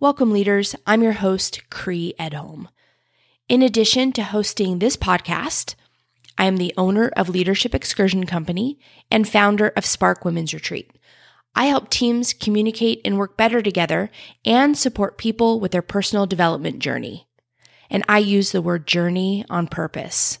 Welcome, leaders. I'm your host, Cree Edholm. In addition to hosting this podcast, I am the owner of Leadership Excursion Company and founder of Spark Women's Retreat. I help teams communicate and work better together and support people with their personal development journey. And I use the word journey on purpose.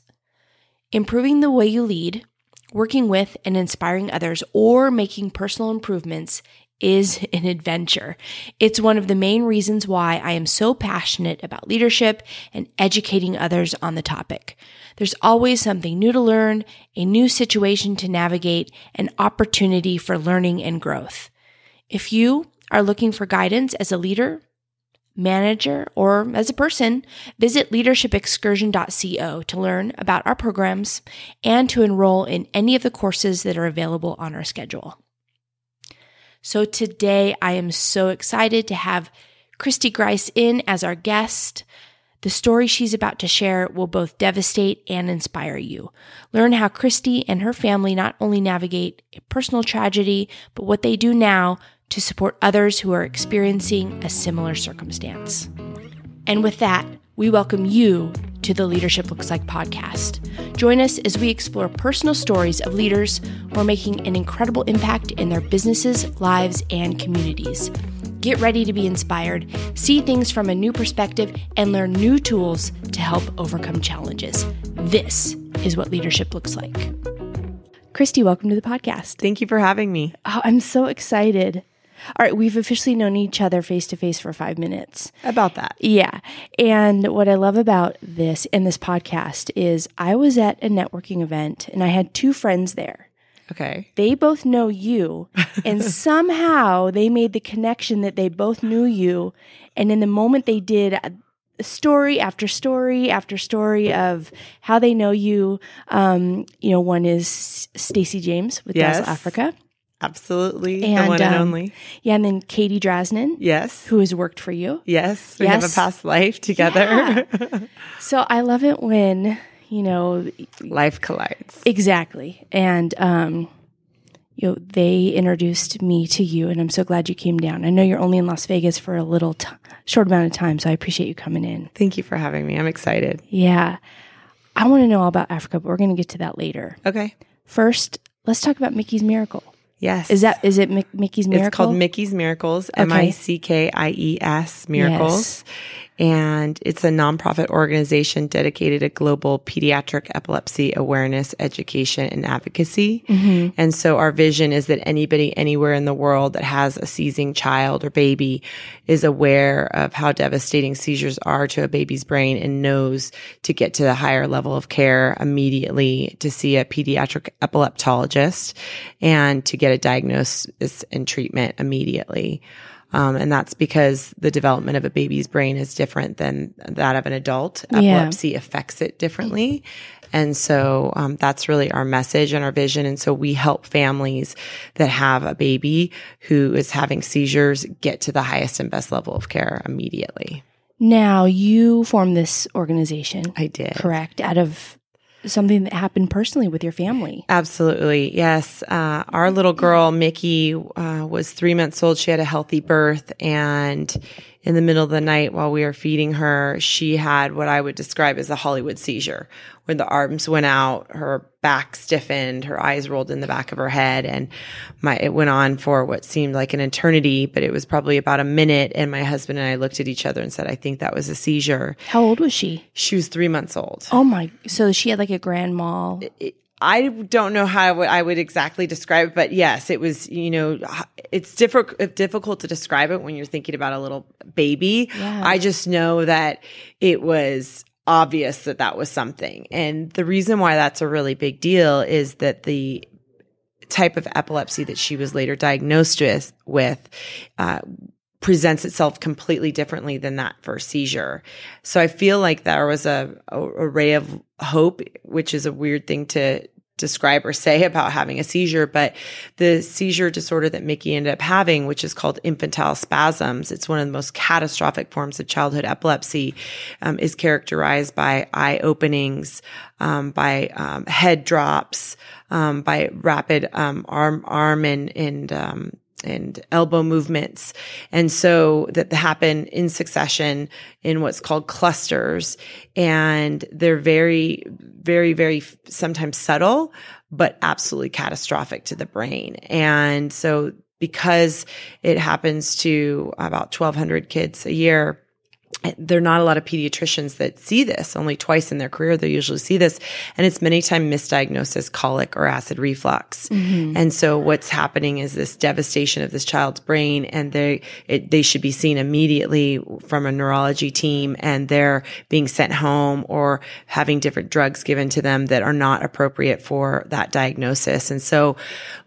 Improving the way you lead, working with and inspiring others, or making personal improvements is an adventure. It's one of the main reasons why I am so passionate about leadership and educating others on the topic. There's always something new to learn, a new situation to navigate, an opportunity for learning and growth. If you are looking for guidance as a leader, manager, or as a person, visit leadershipexcursion.co to learn about our programs and to enroll in any of the courses that are available on our schedule. So today I am so excited to have Kristie Griess in as our guest. The story she's about to share will both devastate and inspire you. Learn how Kristie and her family not only navigate a personal tragedy, but what they do now to support others who are experiencing a similar circumstance. And with that, we welcome you to the Leadership Looks Like podcast. Join us as we explore personal stories of leaders who are making an incredible impact in their businesses, lives, and communities. Get ready to be inspired, see things from a new perspective, and learn new tools to help overcome challenges. This is what leadership looks like. Kristie, welcome to the podcast. Thank you for having me. Oh, I'm so excited. All right, we've officially known each other face to face for five minutes. About that. Yeah. And what I love about this in this podcast is I was at a networking event and I had two friends there. Okay. They both know you, and somehow they made the connection that they both knew you. And in the moment they did, story after story after story of how they know you. Um, you know, one is Stacy James with Yes. Dazzle Africa. Absolutely. the And, one and um, only. Yeah, and then Katie Drasnan, Yes. who has worked for you. Yes. We have a past life together. So I love it when, you know, life collides. exactly. And um, you know, they introduced me to you and I'm so glad you came down. I know you're only in Las Vegas for a little t- short amount of time, so I appreciate you coming in. Thank you for having me. I'm excited. Yeah. I want to know all about Africa, but we're going to get to that later. Okay. First, let's talk about Mickie's Miracle. Yes. Is that is it Mickie's Miracle? It's called Mickie's Miracles, M I C K I E S Miracles. And it's a nonprofit organization dedicated to global pediatric epilepsy awareness, education, and advocacy. Mm-hmm. And so our vision is that anybody anywhere in the world that has a seizing child or baby is aware of how devastating seizures are to a baby's brain and knows to get to the higher level of care immediately to see a pediatric epileptologist and to get a diagnosis and treatment immediately. Um, and that's because the development of a baby's brain is different than that of an adult. Yeah. Epilepsy affects it differently. And so um, that's really our message and our vision. And so we help families that have a baby who is having seizures get to the highest and best level of care immediately. Now, you formed this organization, I did. correct, out of something that happened personally with your family. Absolutely. Yes. Uh, our little girl, Mickie, uh, was three months old. She had a healthy birth. And in the middle of the night while we were feeding her, she had what I would describe as a Hollywood seizure, where the arms went out, her back stiffened, her eyes rolled in the back of her head. And my, it went on for what seemed like an eternity, but it was probably about a minute. And my husband and I looked at each other and said, I think that was a seizure. How old was she? She was three months old. Oh my! So she had like a grand mal. I don't know how I would- I would exactly describe it, but yes, it was, you know, it's difficult, difficult to describe it when you're thinking about a little baby. Yeah. I just know that it was obvious that that was something. And the reason why that's a really big deal is that the type of epilepsy that she was later diagnosed with, with uh, presents itself completely differently than that first seizure. So I feel like there was a, a, a ray of hope, which is a weird thing to describe or say about having a seizure, but the seizure disorder that Mickie ended up having, which is called infantile spasms, it's one of the most catastrophic forms of childhood epilepsy, um, is characterized by eye openings, um, by um, head drops, um, by rapid um, arm arm and and um, and elbow movements. And so that happen in succession in what's called clusters. And they're very, very, very sometimes subtle, but absolutely catastrophic to the brain. And so because it happens to about 1200 kids a year, there are not a lot of pediatricians that see this. Only twice in their career they usually see this. And it's many times misdiagnosis colic or acid reflux. Mm-hmm. and so what's happening is this devastation of this child's brain and they it, they should be seen immediately from a neurology team and they're being sent home or having different drugs given to them that are not appropriate for that diagnosis. And so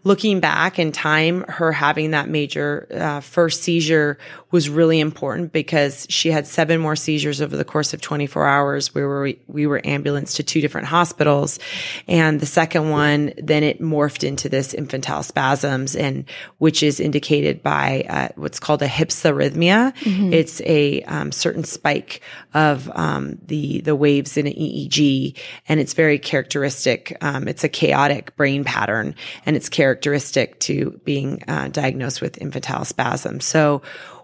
looking back in time her having that major uh, first seizure was really important because she had seven more seizures over the course of 24 hours. We were, we were ambulanced to two different hospitals. And the second one, then it morphed into this infantile spasms and which is indicated by uh, what's called a hypsarrhythmia. Mm-hmm. It's a um, certain spike of um, the, the waves in an EEG and it's very characteristic. Um, it's a chaotic brain pattern and it's characteristic to being uh, diagnosed with infantile spasms. So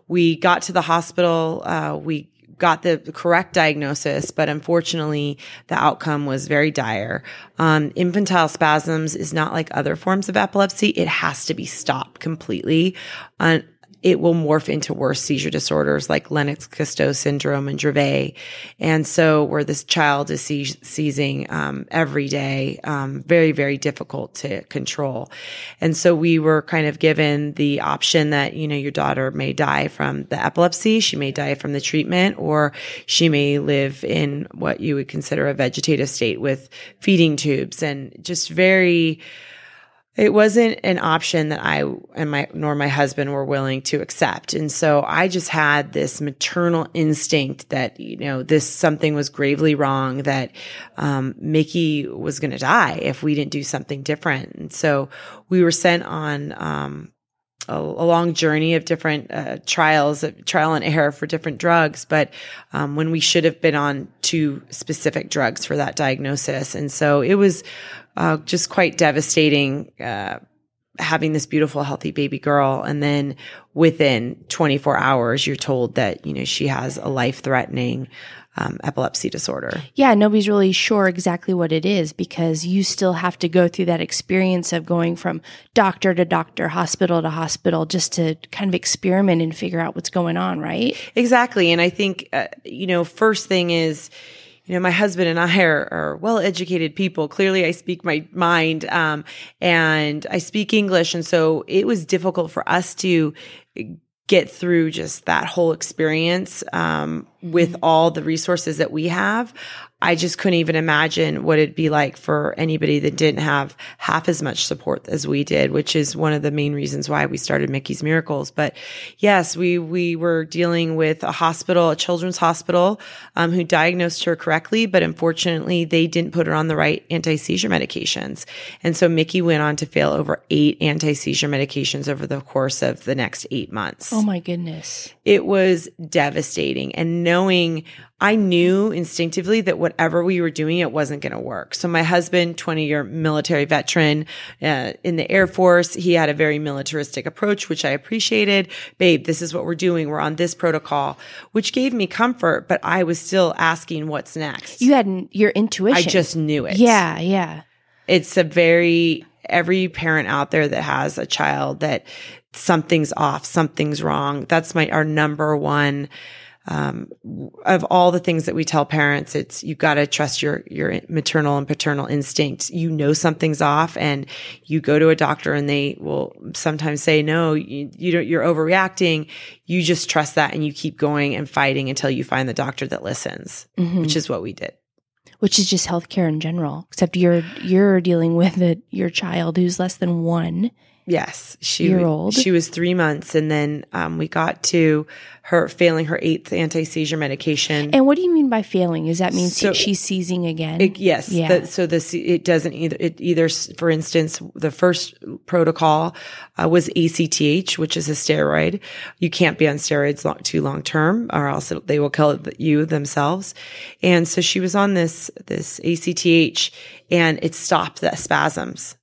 we got to the hospital. Uh, we got the correct diagnosis, but unfortunately, the outcome was very dire. Um, infantile spasms is not like other forms of epilepsy. It has to be stopped completely. Uh, it will morph into worse seizure disorders like Lennox-Gastaut syndrome and Dravet. And so where this child is seizing um, every day, um, very, very difficult to control. And so we were kind of given the option that, you know, your daughter may die from the epilepsy, she may die from the treatment, or she may live in what you would consider a vegetative state with feeding tubes and just very, it wasn't an option that I and my nor my husband were willing to accept. And so I just had this maternal instinct that, you know, this something was gravely wrong, that um, Mickie was going to die if we didn't do something different. And so we were sent on um, a, a, long journey of different uh, trials, trial and error for different drugs, but um, when we should have been on two specific drugs for that diagnosis. And so it was uh, just quite devastating. Uh, having this beautiful, healthy baby girl. And then within 24 hours, you're told that, you know, she has a life threatening, um, epilepsy disorder. Yeah. Nobody's really sure exactly what it is because you still have to go through that experience of going from doctor to doctor, hospital to hospital, just to kind of experiment and figure out what's going on. Right. Exactly. And I think, uh, you know, first thing is, you know, my husband and I are, are well educated people. Clearly, I speak my mind, um, and I speak English. And so it was difficult for us to get through just that whole experience um, with mm-hmm. all the resources that we have. I just couldn't even imagine what it'd be like for anybody that didn't have half as much support as we did, which is one of the main reasons why we started Mickie's Miracles. But yes, we we were dealing with a hospital, a children's hospital, um, who diagnosed her correctly, but unfortunately they didn't put her on the right anti seizure medications, and so Mickey went on to fail over eight anti seizure medications over the course of the next eight months. Oh my goodness! It was devastating, and knowing I knew instinctively that whatever we were doing, it wasn't going to work. So my husband, 20 year military veteran uh, in the Air Force, he had a very militaristic approach, which I appreciated. Babe, this is what we're doing. We're on this protocol, which gave me comfort, but I was still asking what's next. You had your intuition. I just knew it. Yeah, yeah. It's a very, every parent out there that has a child that something's off, something's wrong. That's my, our number one um, of all the things that we tell parents, it's you got to trust your your maternal and paternal instincts. You know something's off, and you go to a doctor, and they will sometimes say, "No, you, you don't. You're overreacting." You just trust that, and you keep going and fighting until you find the doctor that listens, mm-hmm. which is what we did. Which is just healthcare in general, except you're you're dealing with it, your child who's less than one Yes, she year old. She was three months, and then um, we got to her failing her eighth anti seizure medication. And what do you mean by failing? Does that mean so, she's seizing again? It, yes. Yeah. The, so this it doesn't either. It either, for instance, the first protocol uh, was ACTH, which is a steroid. You can't be on steroids long, too long term, or else they will kill you themselves. And so she was on this this ACTH, and it stopped the spasms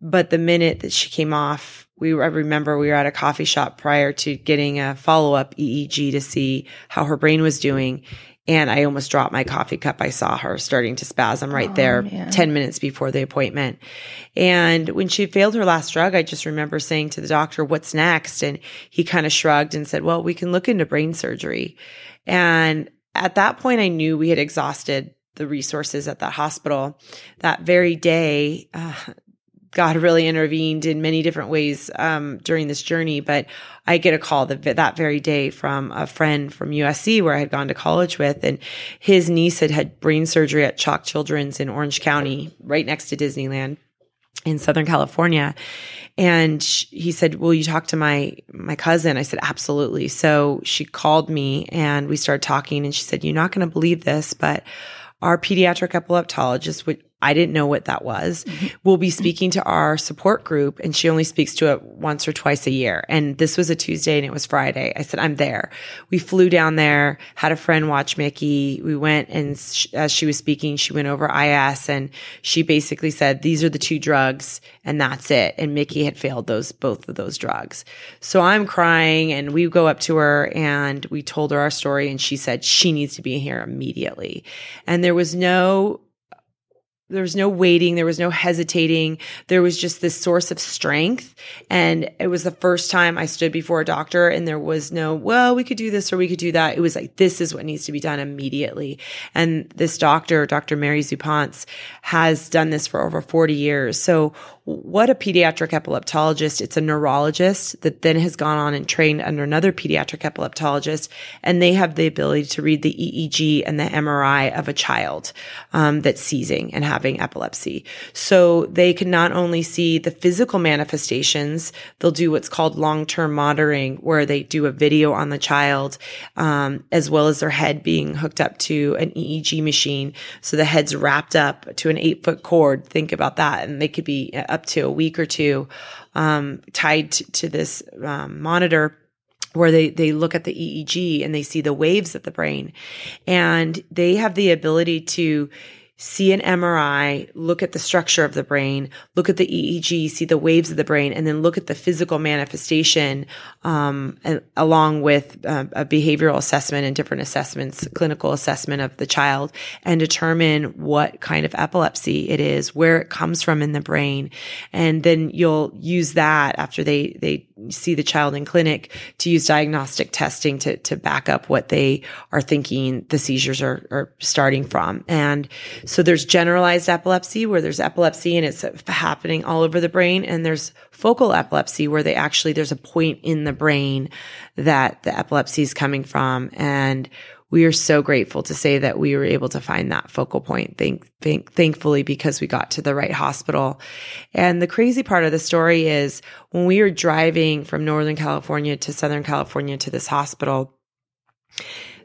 but the minute that she came off we I remember we were at a coffee shop prior to getting a follow up EEG to see how her brain was doing. And I almost dropped my coffee cup. I saw her starting to spasm right oh, there man. 10 minutes before the appointment. And when she failed her last drug, I just remember saying to the doctor, what's next? And he kind of shrugged and said, well, we can look into brain surgery. And at that point, I knew we had exhausted the resources at that hospital. That very day, uh, God really intervened in many different ways um, during this journey. But I get a call that, that very day from a friend from USC where I had gone to college with, and his niece had had brain surgery at CHOC Children's in Orange County, right next to Disneyland in Southern California. And he said, "Will you talk to my my cousin?" I said, "Absolutely." So she called me and we started talking, and she said, "You're not going to believe this, but." Our pediatric epileptologist, which I didn't know what that was. Mm-hmm. We'll be speaking to our support group and she only speaks to it once or twice a year. And this was a Tuesday and it was Friday. I said, I'm there. We flew down there, had a friend watch Mickie. We went and sh- as she was speaking, she went over IS and she basically said, these are the two drugs and that's it. And Mickie had failed those, both of those drugs. So I'm crying and we go up to her and we told her our story and she said she needs to be here immediately. And there was no there was no waiting. There was no hesitating. There was just this source of strength. And it was the first time I stood before a doctor and there was no, well, we could do this or we could do that. It was like, this is what needs to be done immediately. And this doctor, Dr. Mary Zupanc, has done this for over 40 years. So what a pediatric epileptologist. It's a neurologist that then has gone on and trained under another pediatric epileptologist, and they have the ability to read the EEG and the MRI of a child um, that's seizing and having epilepsy. So they can not only see the physical manifestations, they'll do what's called long-term monitoring, where they do a video on the child, um, as well as their head being hooked up to an EEG machine. So the head's wrapped up to an eight-foot cord. Think about that, and they could be up to a week or two um, tied to, to this um, monitor where they, they look at the EEG and they see the waves of the brain. And they have the ability to see an MRI, look at the structure of the brain, look at the EEG, see the waves of the brain, and then look at the physical manifestation, um, along with uh, a behavioral assessment and different assessments, clinical assessment of the child, and determine what kind of epilepsy it is, where it comes from in the brain, and then you'll use that after they they see the child in clinic to use diagnostic testing to to back up what they are thinking the seizures are are starting from, and so there's generalized epilepsy where there's epilepsy and it's happening all over the brain. And there's focal epilepsy where they actually, there's a point in the brain that the epilepsy is coming from. And we are so grateful to say that we were able to find that focal point. Thank, thank, thankfully, because we got to the right hospital. And the crazy part of the story is when we were driving from Northern California to Southern California to this hospital,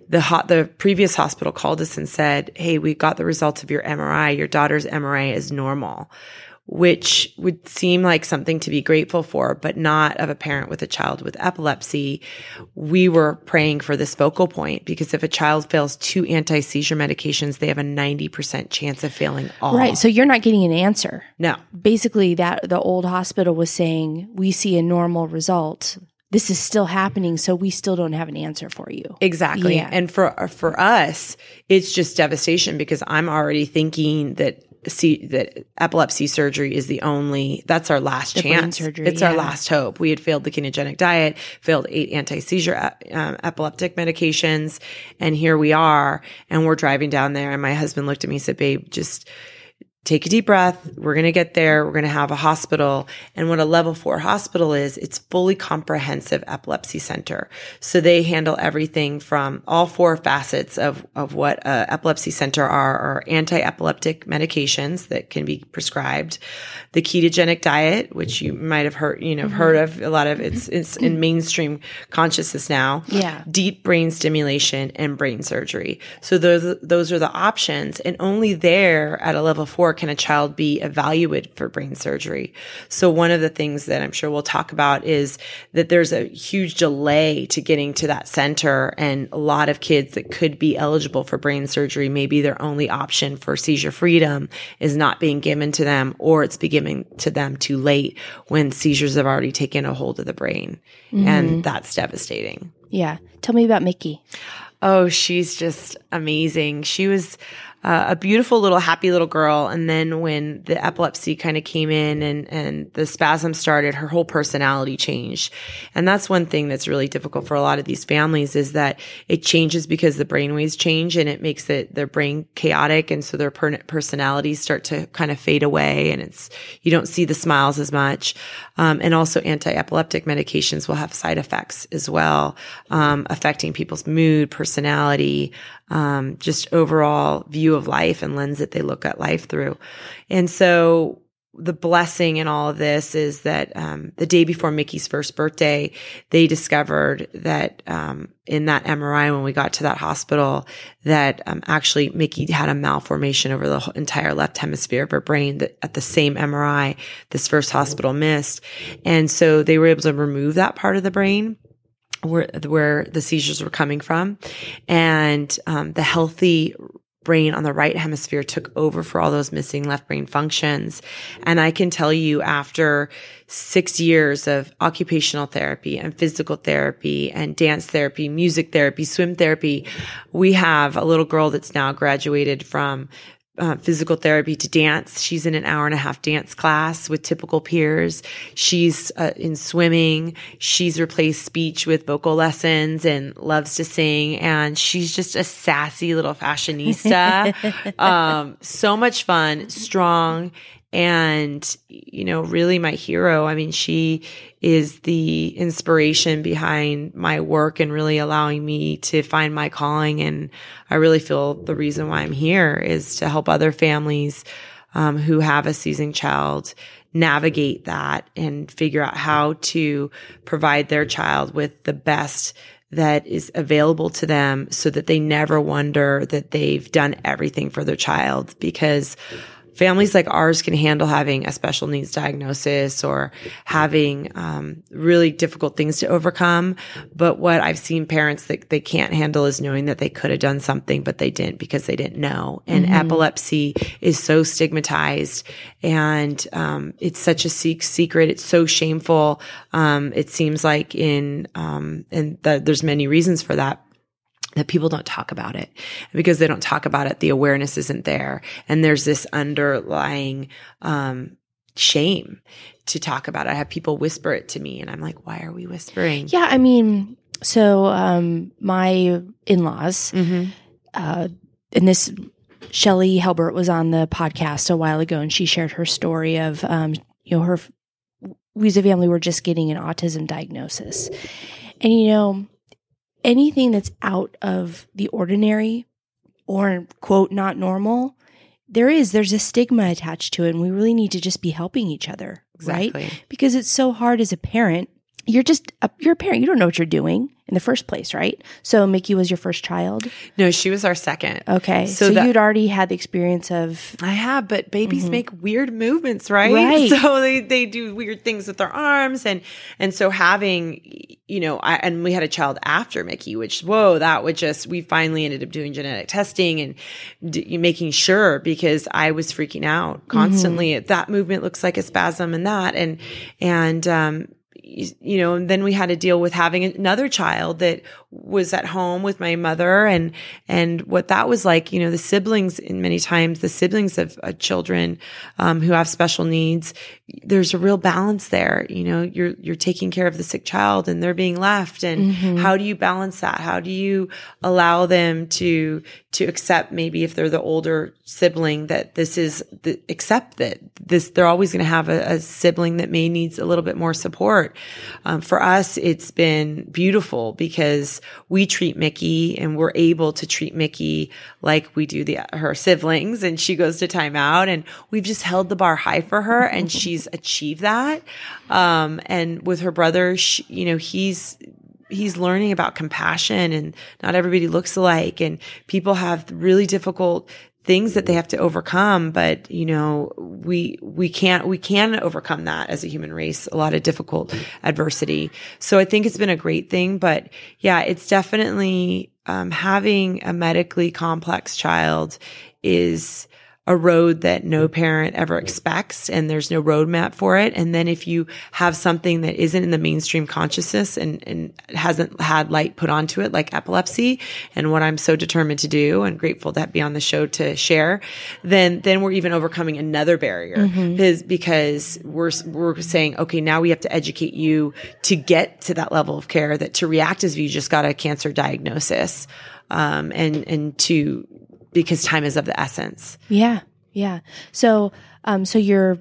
the the previous hospital called us and said, Hey, we got the results of your MRI. Your daughter's MRI is normal, which would seem like something to be grateful for, but not of a parent with a child with epilepsy. We were praying for this focal point because if a child fails two anti-seizure medications, they have a 90% chance of failing all. Right. So you're not getting an answer. No. Basically that the old hospital was saying, we see a normal result this is still happening so we still don't have an answer for you exactly yeah. and for for us it's just devastation because i'm already thinking that see that epilepsy surgery is the only that's our last the chance surgery, it's yeah. our last hope we had failed the ketogenic diet failed eight anti-seizure uh, epileptic medications and here we are and we're driving down there and my husband looked at me and said babe just take a deep breath. We're going to get there. We're going to have a hospital. And what a level four hospital is, it's fully comprehensive epilepsy center. So they handle everything from all four facets of, of what a epilepsy center are, are anti-epileptic medications that can be prescribed, the ketogenic diet, which you might have heard, you know, mm-hmm. heard of a lot of it's, it's in mainstream consciousness now. Yeah. Deep brain stimulation and brain surgery. So those, those are the options. And only there at a level four before can a child be evaluated for brain surgery. So one of the things that I'm sure we'll talk about is that there's a huge delay to getting to that center and a lot of kids that could be eligible for brain surgery, maybe their only option for seizure freedom is not being given to them or it's being given to them too late when seizures have already taken a hold of the brain. Mm-hmm. And that's devastating. Yeah. Tell me about Mickie. Oh, she's just amazing. She was uh, a beautiful little happy little girl. And then when the epilepsy kind of came in and, and the spasm started, her whole personality changed. And that's one thing that's really difficult for a lot of these families is that it changes because the brainwaves change and it makes it their brain chaotic. And so their per- personalities start to kind of fade away and it's, you don't see the smiles as much. Um, and also anti-epileptic medications will have side effects as well, um, affecting people's mood, personality, um, just overall view of life and lens that they look at life through. And so the blessing in all of this is that um, the day before Mickie's first birthday, they discovered that um, in that MRI when we got to that hospital, that um, actually Mickey had a malformation over the entire left hemisphere of her brain that at the same MRI this first hospital missed, and so they were able to remove that part of the brain where where the seizures were coming from, and um, the healthy brain on the right hemisphere took over for all those missing left brain functions. And I can tell you after six years of occupational therapy and physical therapy and dance therapy, music therapy, swim therapy, we have a little girl that's now graduated from uh, physical therapy to dance. She's in an hour and a half dance class with typical peers. She's uh, in swimming. She's replaced speech with vocal lessons and loves to sing. And she's just a sassy little fashionista. um, so much fun, strong, and you know really my hero i mean she is the inspiration behind my work and really allowing me to find my calling. And i really feel the reason why i'm here is to help other families um, who have a seizing child navigate that and figure out how to provide their child with the best that is available to them so that they never wonder that they've done everything for their child. Because families like ours can handle having a special needs diagnosis or having um, really difficult things to overcome. But what I've seen parents that they can't handle is knowing that they could have done something, but they didn't because they didn't know. And mm-hmm. epilepsy is so stigmatized and um, it's such a secret. It's so shameful. Um, it seems like in, um, and the, there's many reasons for that that people don't talk about it. Because they don't talk about it the awareness isn't there. And there's this underlying um, shame to talk about it. I have people whisper it to me and i'm like why are we whispering? Yeah i mean so um, my in-laws mm-hmm. uh, and this shelly helbert was on the podcast a while ago and she shared her story of um, you know her we as a family were just getting an autism diagnosis. And you know anything that's out of the ordinary or quote not normal there is there's a stigma attached to it and we really need to just be helping each other exactly. right because it's so hard as a parent you're just a, you're a parent you don't know what you're doing in the first place, right? So Mickie was your first child? No, she was our second. Okay. So, so that, you'd already had the experience of I have, but babies mm-hmm. make weird movements, right? Right. So they, they do weird things with their arms and and so having you know, I, and we had a child after Mickie, which whoa, that would just we finally ended up doing genetic testing and d- making sure because I was freaking out constantly. Mm-hmm. That movement looks like a spasm and that and and um you know, and then we had to deal with having another child that was at home with my mother and, and what that was like, you know, the siblings in many times, the siblings of uh, children, um, who have special needs, there's a real balance there. You know, you're, you're taking care of the sick child and they're being left. And mm-hmm. how do you balance that? How do you allow them to, to accept maybe if they're the older sibling that this is the, accept that this, they're always going to have a, a, sibling that may needs a little bit more support. Um, for us, it's been beautiful because we treat Mickie and we're able to treat Mickie like we do the, her siblings and she goes to timeout and we've just held the bar high for her and she's achieved that. Um, and with her brother, she, you know, he's, he's learning about compassion and not everybody looks alike and people have really difficult things that they have to overcome but you know we we can't we can overcome that as a human race a lot of difficult adversity. So i think it's been a great thing but yeah it's definitely um, having a medically complex child is a road that no parent ever expects and there's no roadmap for it. And then if you have something that isn't in the mainstream consciousness and, and hasn't had light put onto it, like epilepsy and what I'm so determined to do and grateful to be on the show to share, then, then we're even overcoming another barrier mm-hmm. because, because we're, we're saying, okay, now we have to educate you to get to that level of care that to react as if you just got a cancer diagnosis. Um, and, and to because time is of the essence. Yeah. Yeah. So, um, so you're,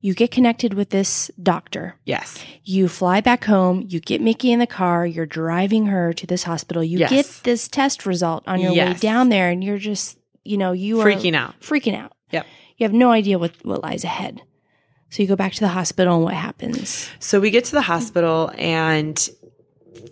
you get connected with this doctor. Yes. You fly back home. You get Mickey in the car. You're driving her to this hospital. You yes. get this test result on your yes. way down there, and you're just, you know, you are freaking out. Freaking out. Yep. You have no idea what, what lies ahead. So you go back to the hospital, and what happens? So we get to the hospital, and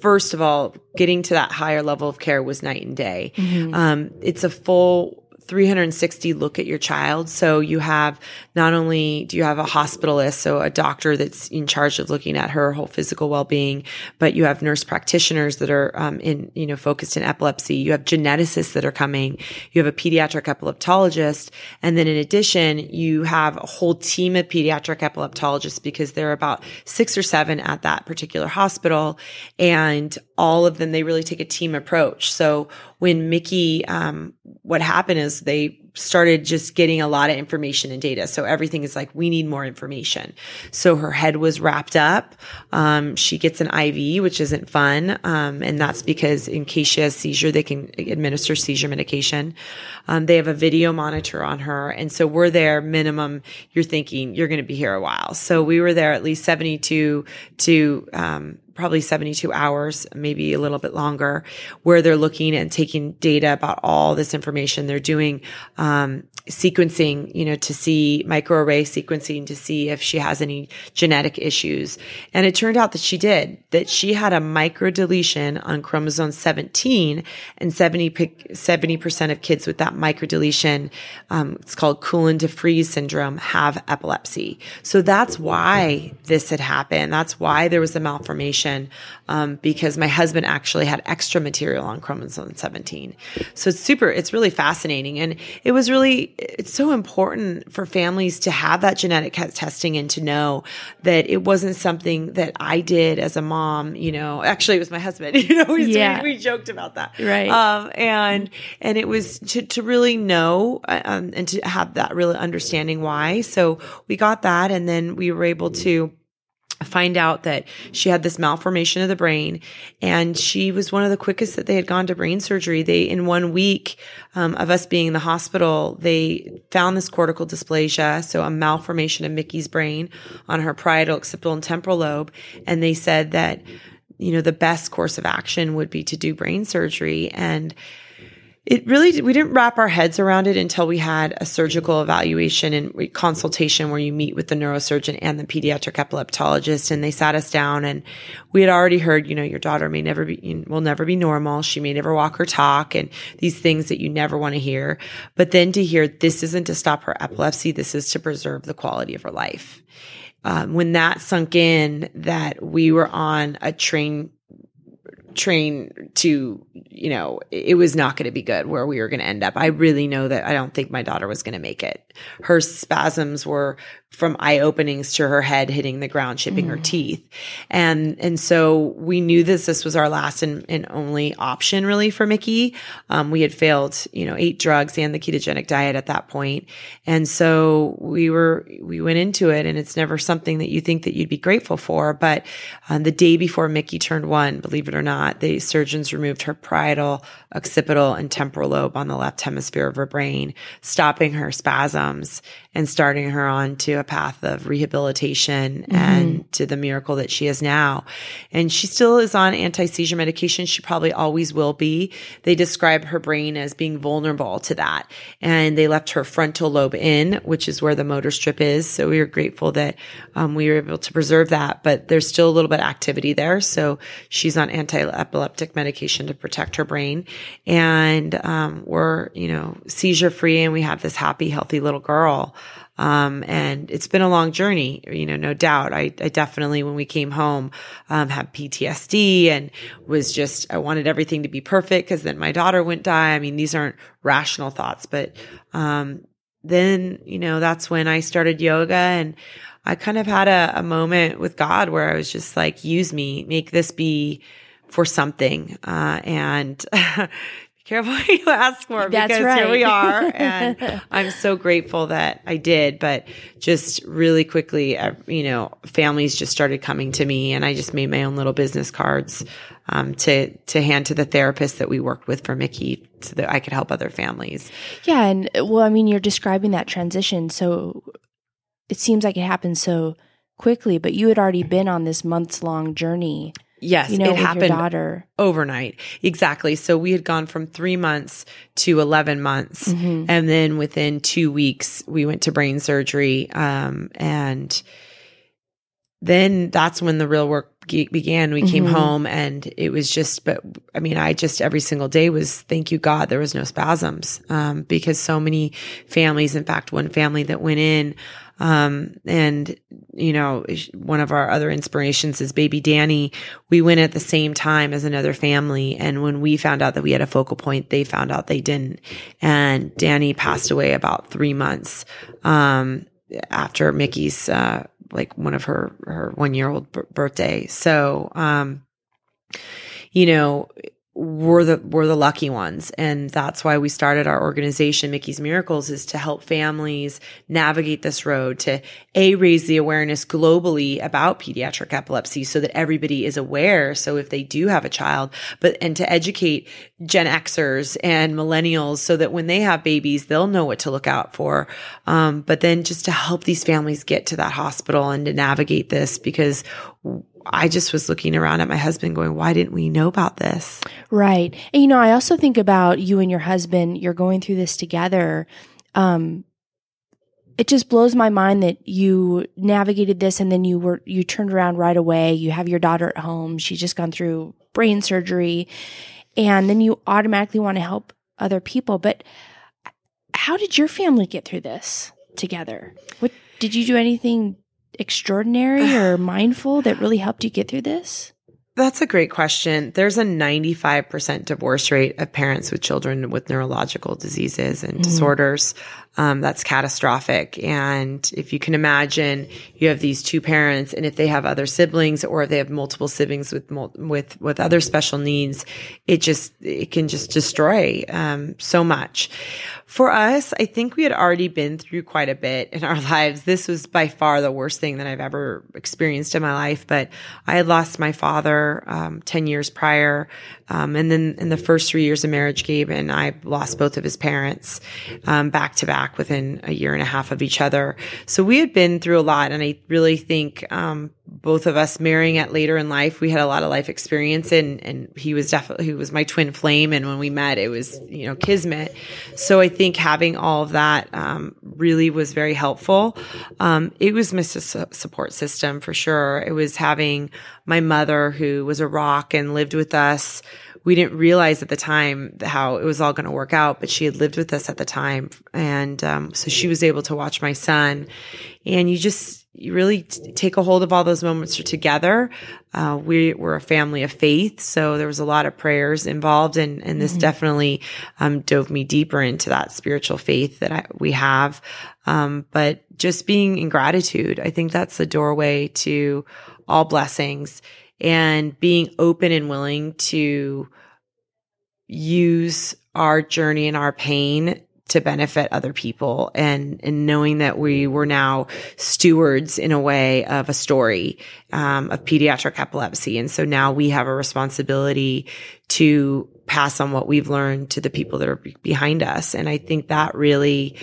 first of all, getting to that higher level of care was night and day. Mm-hmm. Um, it's a full 360 look at your child. So you have not only do you have a hospitalist, so a doctor that's in charge of looking at her whole physical well-being, but you have nurse practitioners that are um, in you know focused in epilepsy. You have geneticists that are coming. You have a pediatric epileptologist, and then in addition, you have a whole team of pediatric epileptologists because there are about six or seven at that particular hospital, and all of them they really take a team approach. So when Mickie, um, what happened is they started just getting a lot of information and data. So everything is like, we need more information. So her head was wrapped up. Um, she gets an IV, which isn't fun. Um, and that's because in case she has seizure, they can administer seizure medication. Um, they have a video monitor on her. And so we're there minimum. You're thinking you're going to be here a while. So we were there at least 72 to, um, probably 72 hours, maybe a little bit longer, where they're looking and taking data about all this information. They're doing um, sequencing, you know, to see microarray sequencing to see if she has any genetic issues. And it turned out that she did, that she had a microdeletion on chromosome 17 and 70, 70% of kids with that microdeletion, um, it's called Koolen-de Vries syndrome, have epilepsy. So that's why this had happened. That's why there was a malformation um, because my husband actually had extra material on chromosome 17. So it's super, it's really fascinating. And it was really, it's so important for families to have that genetic testing and to know that it wasn't something that I did as a mom, you know, actually it was my husband, you know, we, yeah. we, we joked about that. Right. Um, and, and it was to, to really know, uh, um, and to have that really understanding why. So we got that and then we were able to find out that she had this malformation of the brain and she was one of the quickest that they had gone to brain surgery. They in one week um, of us being in the hospital they found this cortical dysplasia so a malformation of mickie's brain on her parietal occipital and temporal lobe and they said that you know the best course of action would be to do brain surgery and it really we didn't wrap our heads around it until we had a surgical evaluation and consultation where you meet with the neurosurgeon and the pediatric epileptologist and they sat us down and we had already heard you know your daughter may never be will never be normal. She may never walk or talk and these things that you never want to hear. But then to hear this isn't to stop her epilepsy this is to preserve the quality of her life. Um, when that sunk in that we were on a train train to, you know, it was not going to be good where we were going to end up. I really know that I don't think my daughter was going to make it. Her spasms were from eye openings to her head hitting the ground, chipping mm. her teeth. And, and so we knew this, this was our last and, and only option really for Mickie. Um, we had failed, you know, eight drugs and the ketogenic diet at that point. And so we were, we went into it and it's never something that you think that you'd be grateful for. But um, the day before Mickie turned one, believe it or not, the surgeons removed her parietal, occipital, and temporal lobe on the left hemisphere of her brain, stopping her spasms and starting her on to a path of rehabilitation mm-hmm. and to the miracle that she is now. And she still is on anti seizure medication. She probably always will be. They describe her brain as being vulnerable to that. And they left her frontal lobe in, which is where the motor strip is. So we are grateful that um, we were able to preserve that, but there's still a little bit of activity there. So she's on anti anti-epileptic medication to protect her brain. And, um, we're, you know, seizure free and we have this happy, healthy little girl. Um, and it's been a long journey, you know, no doubt. I, I definitely, when we came home, um, had PTSD and was just, I wanted everything to be perfect because then my daughter wouldn't die. I mean, these aren't rational thoughts, but, um, then, you know, that's when I started yoga and I kind of had a, a moment with God where I was just like, use me, make this be for something. Uh, and careful what you ask for That's because right. here we are. And I'm so grateful that I did. But just really quickly, uh, you know, families just started coming to me and I just made my own little business cards um, to, to hand to the therapist that we worked with for Mickie so that I could help other families. Yeah. And well, I mean, you're describing that transition. So it seems like it happened so quickly, but you had already been on this months long journey. Yes, you know, it happened overnight. Exactly. So we had gone from three months to 11 months. Mm-hmm. And then within two weeks, we went to brain surgery. Um, and then that's when the real work began. We came Mhm. home and it was just, but I mean, I just every single day was thank you God there was no spasms. Um, because so many families, in fact, one family that went in, um, and you know, one of our other inspirations is baby Danny. We went at the same time as another family. And when we found out that we had a focal point, they found out they didn't. And Danny passed away about three months, um, after Mickie's, uh, like one of her, her one year old b- birthday. So, um, you know, we're the we're the lucky ones. And that's why we started our organization Mickie's Miracles is to help families navigate this road to a raise the awareness globally about pediatric epilepsy so that everybody is aware. So if they do have a child but and to educate Gen Xers and millennials so that when they have babies they'll know what to look out for um, but then just to help these families get to that hospital and to navigate this because I just was looking around at my husband going, why didn't we know about this? Right. And you know, I also think about you and your husband, you're going through this together. Um, it just blows my mind that you navigated this and then you were, you turned around right away. You have your daughter at home. She's just gone through brain surgery and then you automatically want to help other people. But how did your family get through this together? What did you do anything extraordinary or mindful that really helped you get through this? That's a great question. There's a 95% divorce rate of parents with children with neurological diseases and mm-hmm. disorders. Um, that's catastrophic. And if you can imagine, you have these two parents, and if they have other siblings or if they have multiple siblings with with with other special needs, it just it can just destroy um, so much. For us, I think we had already been through quite a bit in our lives. This was by far the worst thing that I've ever experienced in my life. But I had lost my father um, ten years prior, um, and then in the first three years of marriage, Gabe and I lost both of his parents um, back to back within a year and a half of each other. So we had been through a lot. And I really think, um, both of us marrying at later in life, we had a lot of life experience and, and he was definitely, he was my twin flame. And when we met, it was, you know, kismet. So I think having all of that, um, really was very helpful. Um, it was my support system for sure. It was having my mother who was a rock and lived with us we didn't realize at the time how it was all going to work out, but she had lived with us at the time. And, um, so she was able to watch my son and you just, you really t- take a hold of all those moments together. Uh, we were a family of faith. So there was a lot of prayers involved and, and this mm-hmm. definitely, um, dove me deeper into that spiritual faith that I, we have. Um, but just being in gratitude, I think that's the doorway to all blessings and being open and willing to use our journey and our pain to benefit other people and, and knowing that we were now stewards in a way of a story um, of pediatric epilepsy. And so now we have a responsibility to pass on what we've learned to the people that are behind us. And I think that really,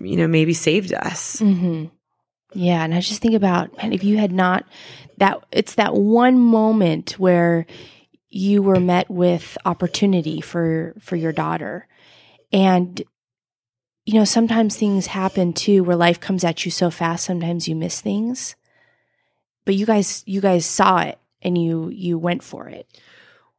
you know, maybe saved us. Mm-hmm. Yeah. And I just think about, man, if you had not that it's that one moment where you were met with opportunity for for your daughter and you know sometimes things happen too where life comes at you so fast sometimes you miss things but you guys you guys saw it and you you went for it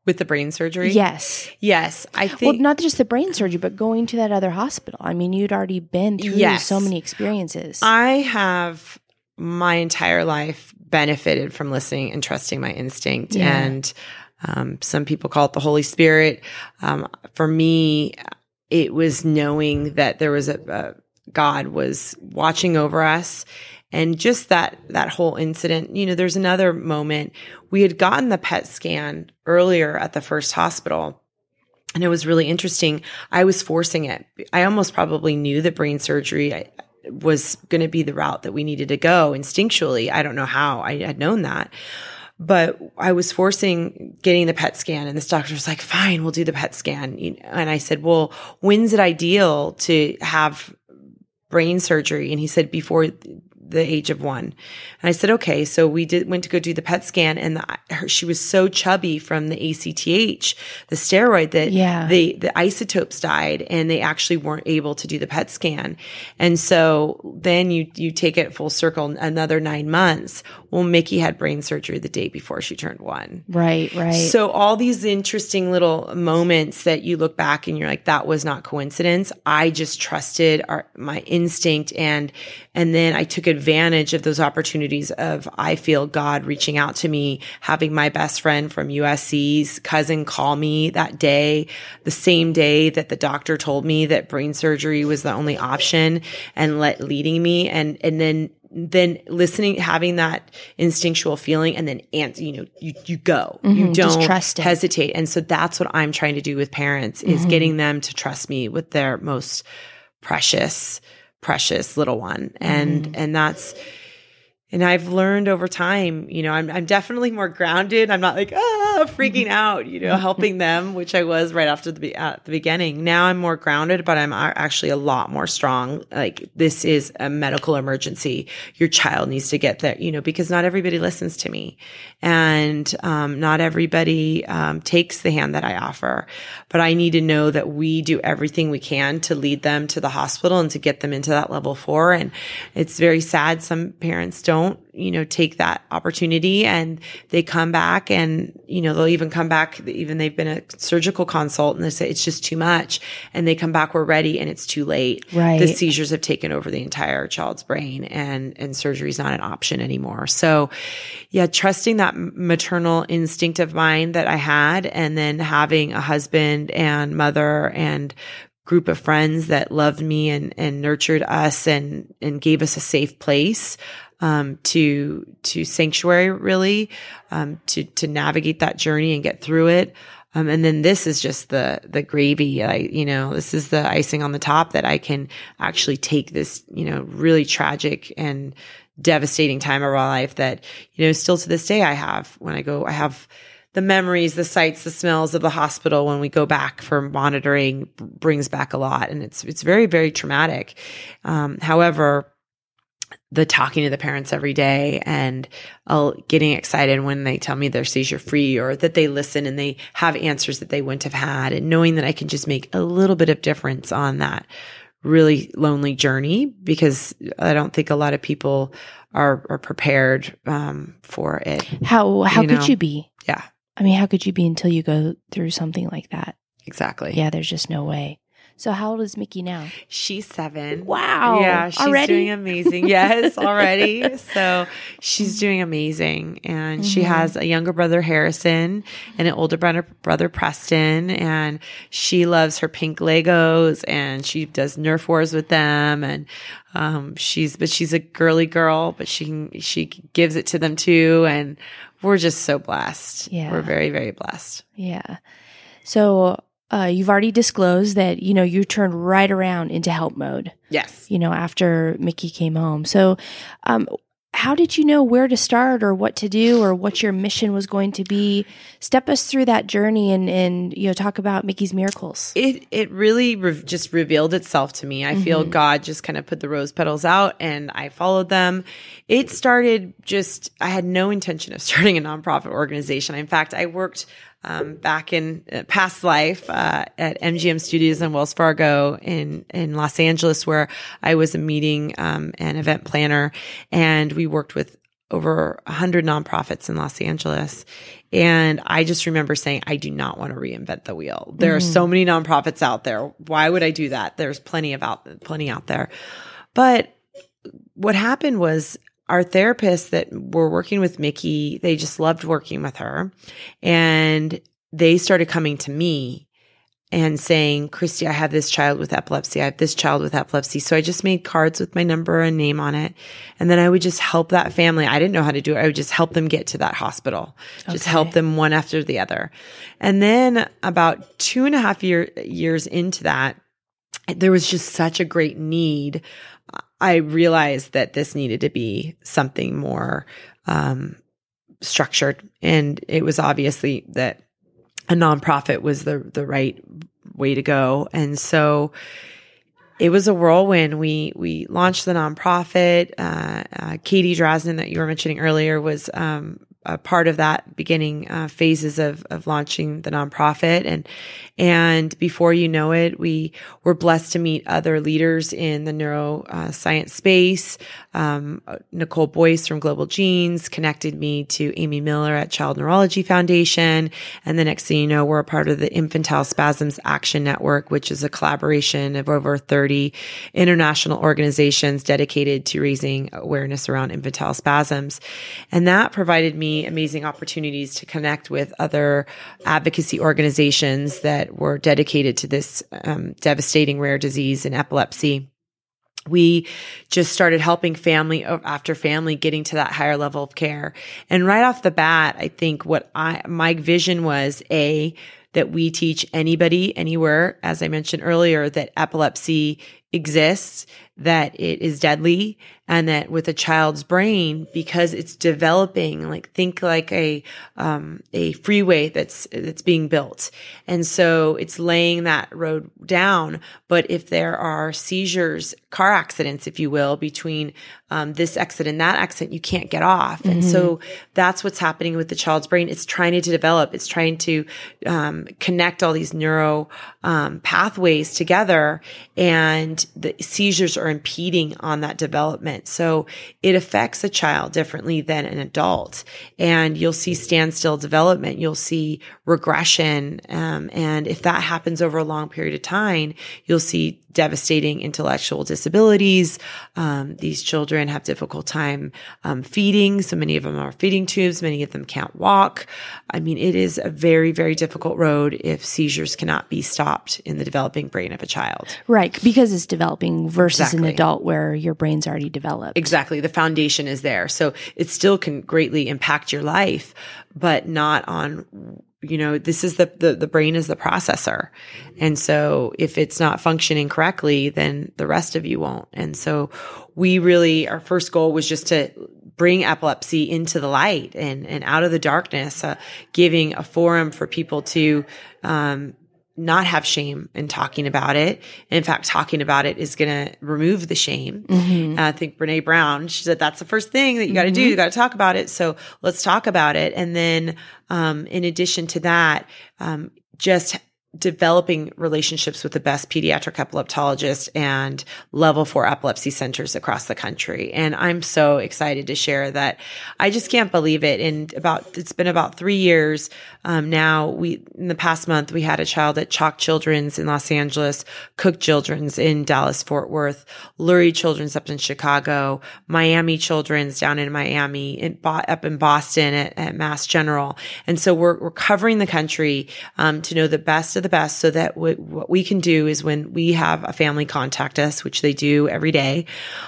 with the brain surgery. Yes. Yes. I think. Well, not just the brain surgery, but going to that other hospital. I mean, you'd already been through yes. so many experiences. I have my entire life benefited from listening and trusting my instinct. Yeah. And um, some people call it the Holy Spirit. Um, for me, it was knowing that there was a, a God was watching over us and just that that whole incident you know there's another moment we had gotten the pet scan earlier at the first hospital and it was really interesting i was forcing it i almost probably knew that brain surgery was going to be the route that we needed to go instinctually i don't know how i had known that but I was forcing getting the PET scan and this doctor was like, fine, we'll do the PET scan. And I said, well, when's it ideal to have brain surgery? And he said, before the age of one. And I said, okay. So we did, went to go do the PET scan and the, her, she was so chubby from the ACTH, the steroid that yeah. the, the isotopes died and they actually weren't able to do the PET scan. And so then you, you take it full circle another nine months. Well, Mickie had brain surgery the day before she turned one. Right, right. So all these interesting little moments that you look back and you're like, that was not coincidence. I just trusted our, my instinct and, and then I took advantage of those opportunities of, I feel God reaching out to me, having my best friend from USC's cousin call me that day, the same day that the doctor told me that brain surgery was the only option and let leading me and, and then then listening, having that instinctual feeling and then, answer, you know, you, you go, mm-hmm, you don't trust hesitate. And so that's what I'm trying to do with parents is mm-hmm. getting them to trust me with their most precious, precious little one. And, mm. and that's, and I've learned over time, you know, I'm, I'm definitely more grounded. I'm not like, ah, freaking out, you know, helping them, which I was right after the, at the beginning. Now I'm more grounded, but I'm actually a lot more strong. Like this is a medical emergency. Your child needs to get there, you know, because not everybody listens to me and, um, not everybody, um, takes the hand that I offer, but I need to know that we do everything we can to lead them to the hospital and to get them into that level four. And it's very sad. Some parents don't you know, take that opportunity and they come back and, you know, they'll even come back, even they've been a surgical consult and they say it's just too much. And they come back, we're ready and it's too late. Right. The seizures have taken over the entire child's brain and, and surgery is not an option anymore. So yeah, trusting that maternal instinct of mine that I had and then having a husband and mother and group of friends that loved me and, and nurtured us and, and gave us a safe place um, to to sanctuary really um, to to navigate that journey and get through it. Um, and then this is just the the gravy. I you know this is the icing on the top that I can actually take this you know really tragic and devastating time of our life that you know still to this day I have when I go I have the memories, the sights, the smells of the hospital when we go back for monitoring brings back a lot, and it's it's very very traumatic. Um, however, the talking to the parents every day and uh, getting excited when they tell me they're seizure free or that they listen and they have answers that they wouldn't have had and knowing that I can just make a little bit of difference on that really lonely journey because I don't think a lot of people are, are prepared um, for it. How how you could know? you be? Yeah. I mean, how could you be until you go through something like that? Exactly. Yeah, there's just no way. So how old is Mickie now? She's seven. Wow. Yeah, she's already? doing amazing. Yes, already. so she's doing amazing. And mm-hmm. she has a younger brother, Harrison, and an older brother, brother, Preston. And she loves her pink Legos and she does Nerf wars with them. And um, she's, but she's a girly girl, but she, she gives it to them too. And we're just so blessed. Yeah. We're very, very blessed. Yeah. So uh, you've already disclosed that you know you turned right around into help mode. Yes. You know after Mickie came home. So, um, how did you know where to start or what to do or what your mission was going to be? Step us through that journey and and you know talk about Mickie's miracles. It it really re- just revealed itself to me. I mm-hmm. feel God just kind of put the rose petals out and I followed them. It started just I had no intention of starting a nonprofit organization. In fact, I worked um, back in uh, past life uh, at MGM Studios in Wells Fargo in in Los Angeles, where I was a meeting um, and event planner, and we worked with over 100 nonprofits in Los Angeles. And I just remember saying, I do not want to reinvent the wheel. There mm-hmm. are so many nonprofits out there. Why would I do that? There's plenty of out, plenty out there. But what happened was our therapists that were working with Mickie, they just loved working with her. And they started coming to me and saying, Kristie, I have this child with epilepsy. I have this child with epilepsy. So I just made cards with my number and name on it. And then I would just help that family. I didn't know how to do it. I would just help them get to that hospital, okay. just help them one after the other. And then about two and a half year, years into that, there was just such a great need. I realized that this needed to be something more, um, structured. And it was obviously that a nonprofit was the the right way to go. And so it was a whirlwind. We we launched the nonprofit. Uh, uh, Katie Drasnin, that you were mentioning earlier, was um, a part of that beginning uh, phases of of launching the nonprofit. And and before you know it we were blessed to meet other leaders in the neuroscience uh, space. Um, nicole boyce from global genes connected me to amy miller at child neurology foundation. And the next thing you know we're a part of the infantile spasms action network which is a collaboration of over 30 international organizations dedicated to raising awareness around infantile spasms. And that provided me amazing opportunities to connect with other advocacy organizations that were dedicated to this um, devastating rare disease and epilepsy we just started helping family after family getting to that higher level of care. And right off the bat, I think what I, my vision was a, that we teach anybody anywhere, as I mentioned earlier, that epilepsy exists, that it is deadly, and that with a child's brain, because it's developing, like think like a um, a freeway that's that's being built, and so it's laying that road down. But if there are seizures, car accidents, if you will, between um, this exit and that exit, you can't get off, mm-hmm. and so mm-hmm. that's what's happening with the child's brain. It's trying to develop. It's trying to um, connect all these neuro um, pathways together, and the seizures are impeding on that development. So it affects a child differently than an adult. And you'll see standstill development. You'll see regression. Um, and if that happens over a long period of time, you'll see devastating intellectual disabilities. Um, these children have difficult time um, feeding. So many of them are feeding tubes. Many of them can't walk. I mean, it is a very, very difficult road if seizures cannot be stopped in the developing brain of a child. Right, because it's developing versus exactly. an adult where your brain's already developed. Exactly. The foundation is there. So it still can greatly impact your life, but not on you know, this is the, the, the brain is the processor. And so if it's not functioning correctly, then the rest of you won't. And so we really, our first goal was just to bring epilepsy into the light and, and out of the darkness, uh, giving a forum for people to, um, not have shame in talking about it. In fact, talking about it is going to remove the shame. Mm-hmm. Uh, I think Brene Brown, she said that's the first thing that you got to mm-hmm. do. You got to talk about it. So let's talk about it. And then, um, in addition to that, um, just developing relationships with the best pediatric epileptologists and level four epilepsy centers across the country. And I'm so excited to share that. I just can't believe it. And about, it's been about three years. Um, now we, in the past month, we had a child at CHOC Children's in Los Angeles, Cook Children's in Dallas, Fort Worth, Lurie Children's up in Chicago, Miami Children's down in Miami, in, up in Boston at, at Mass General. And so we're, we're covering the country, um, to know the best the best so that w- what we can do is when we have a family contact us, which they do every day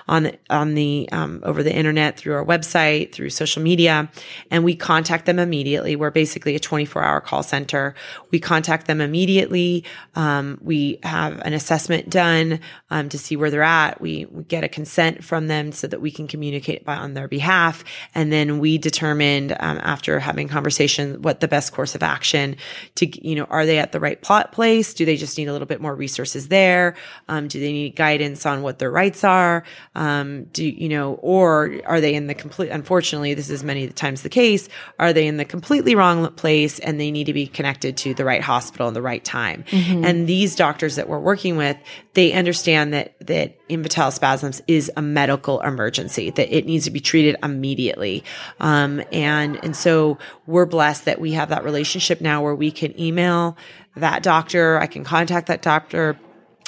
on the, on the, um, over the internet through our website, through social media, and we contact them immediately. We're basically a 24 hour call center. We contact them immediately. Um, we have an assessment done, um, to see where they're at. We, we get a consent from them so that we can communicate by, on their behalf. And then we determined, um, after having conversation, what the best course of action to, you know, are they at the right place? Do they just need a little bit more resources there? Um, do they need guidance on what their rights are? Um, do you know, or are they in the complete? Unfortunately, this is many times the case. Are they in the completely wrong place and they need to be connected to the right hospital in the right time? Mm-hmm. And these doctors that we're working with, they understand that that infantile spasms is a medical emergency that it needs to be treated immediately. Um, and and so we're blessed that we have that relationship now where we can email that doctor. I can contact that doctor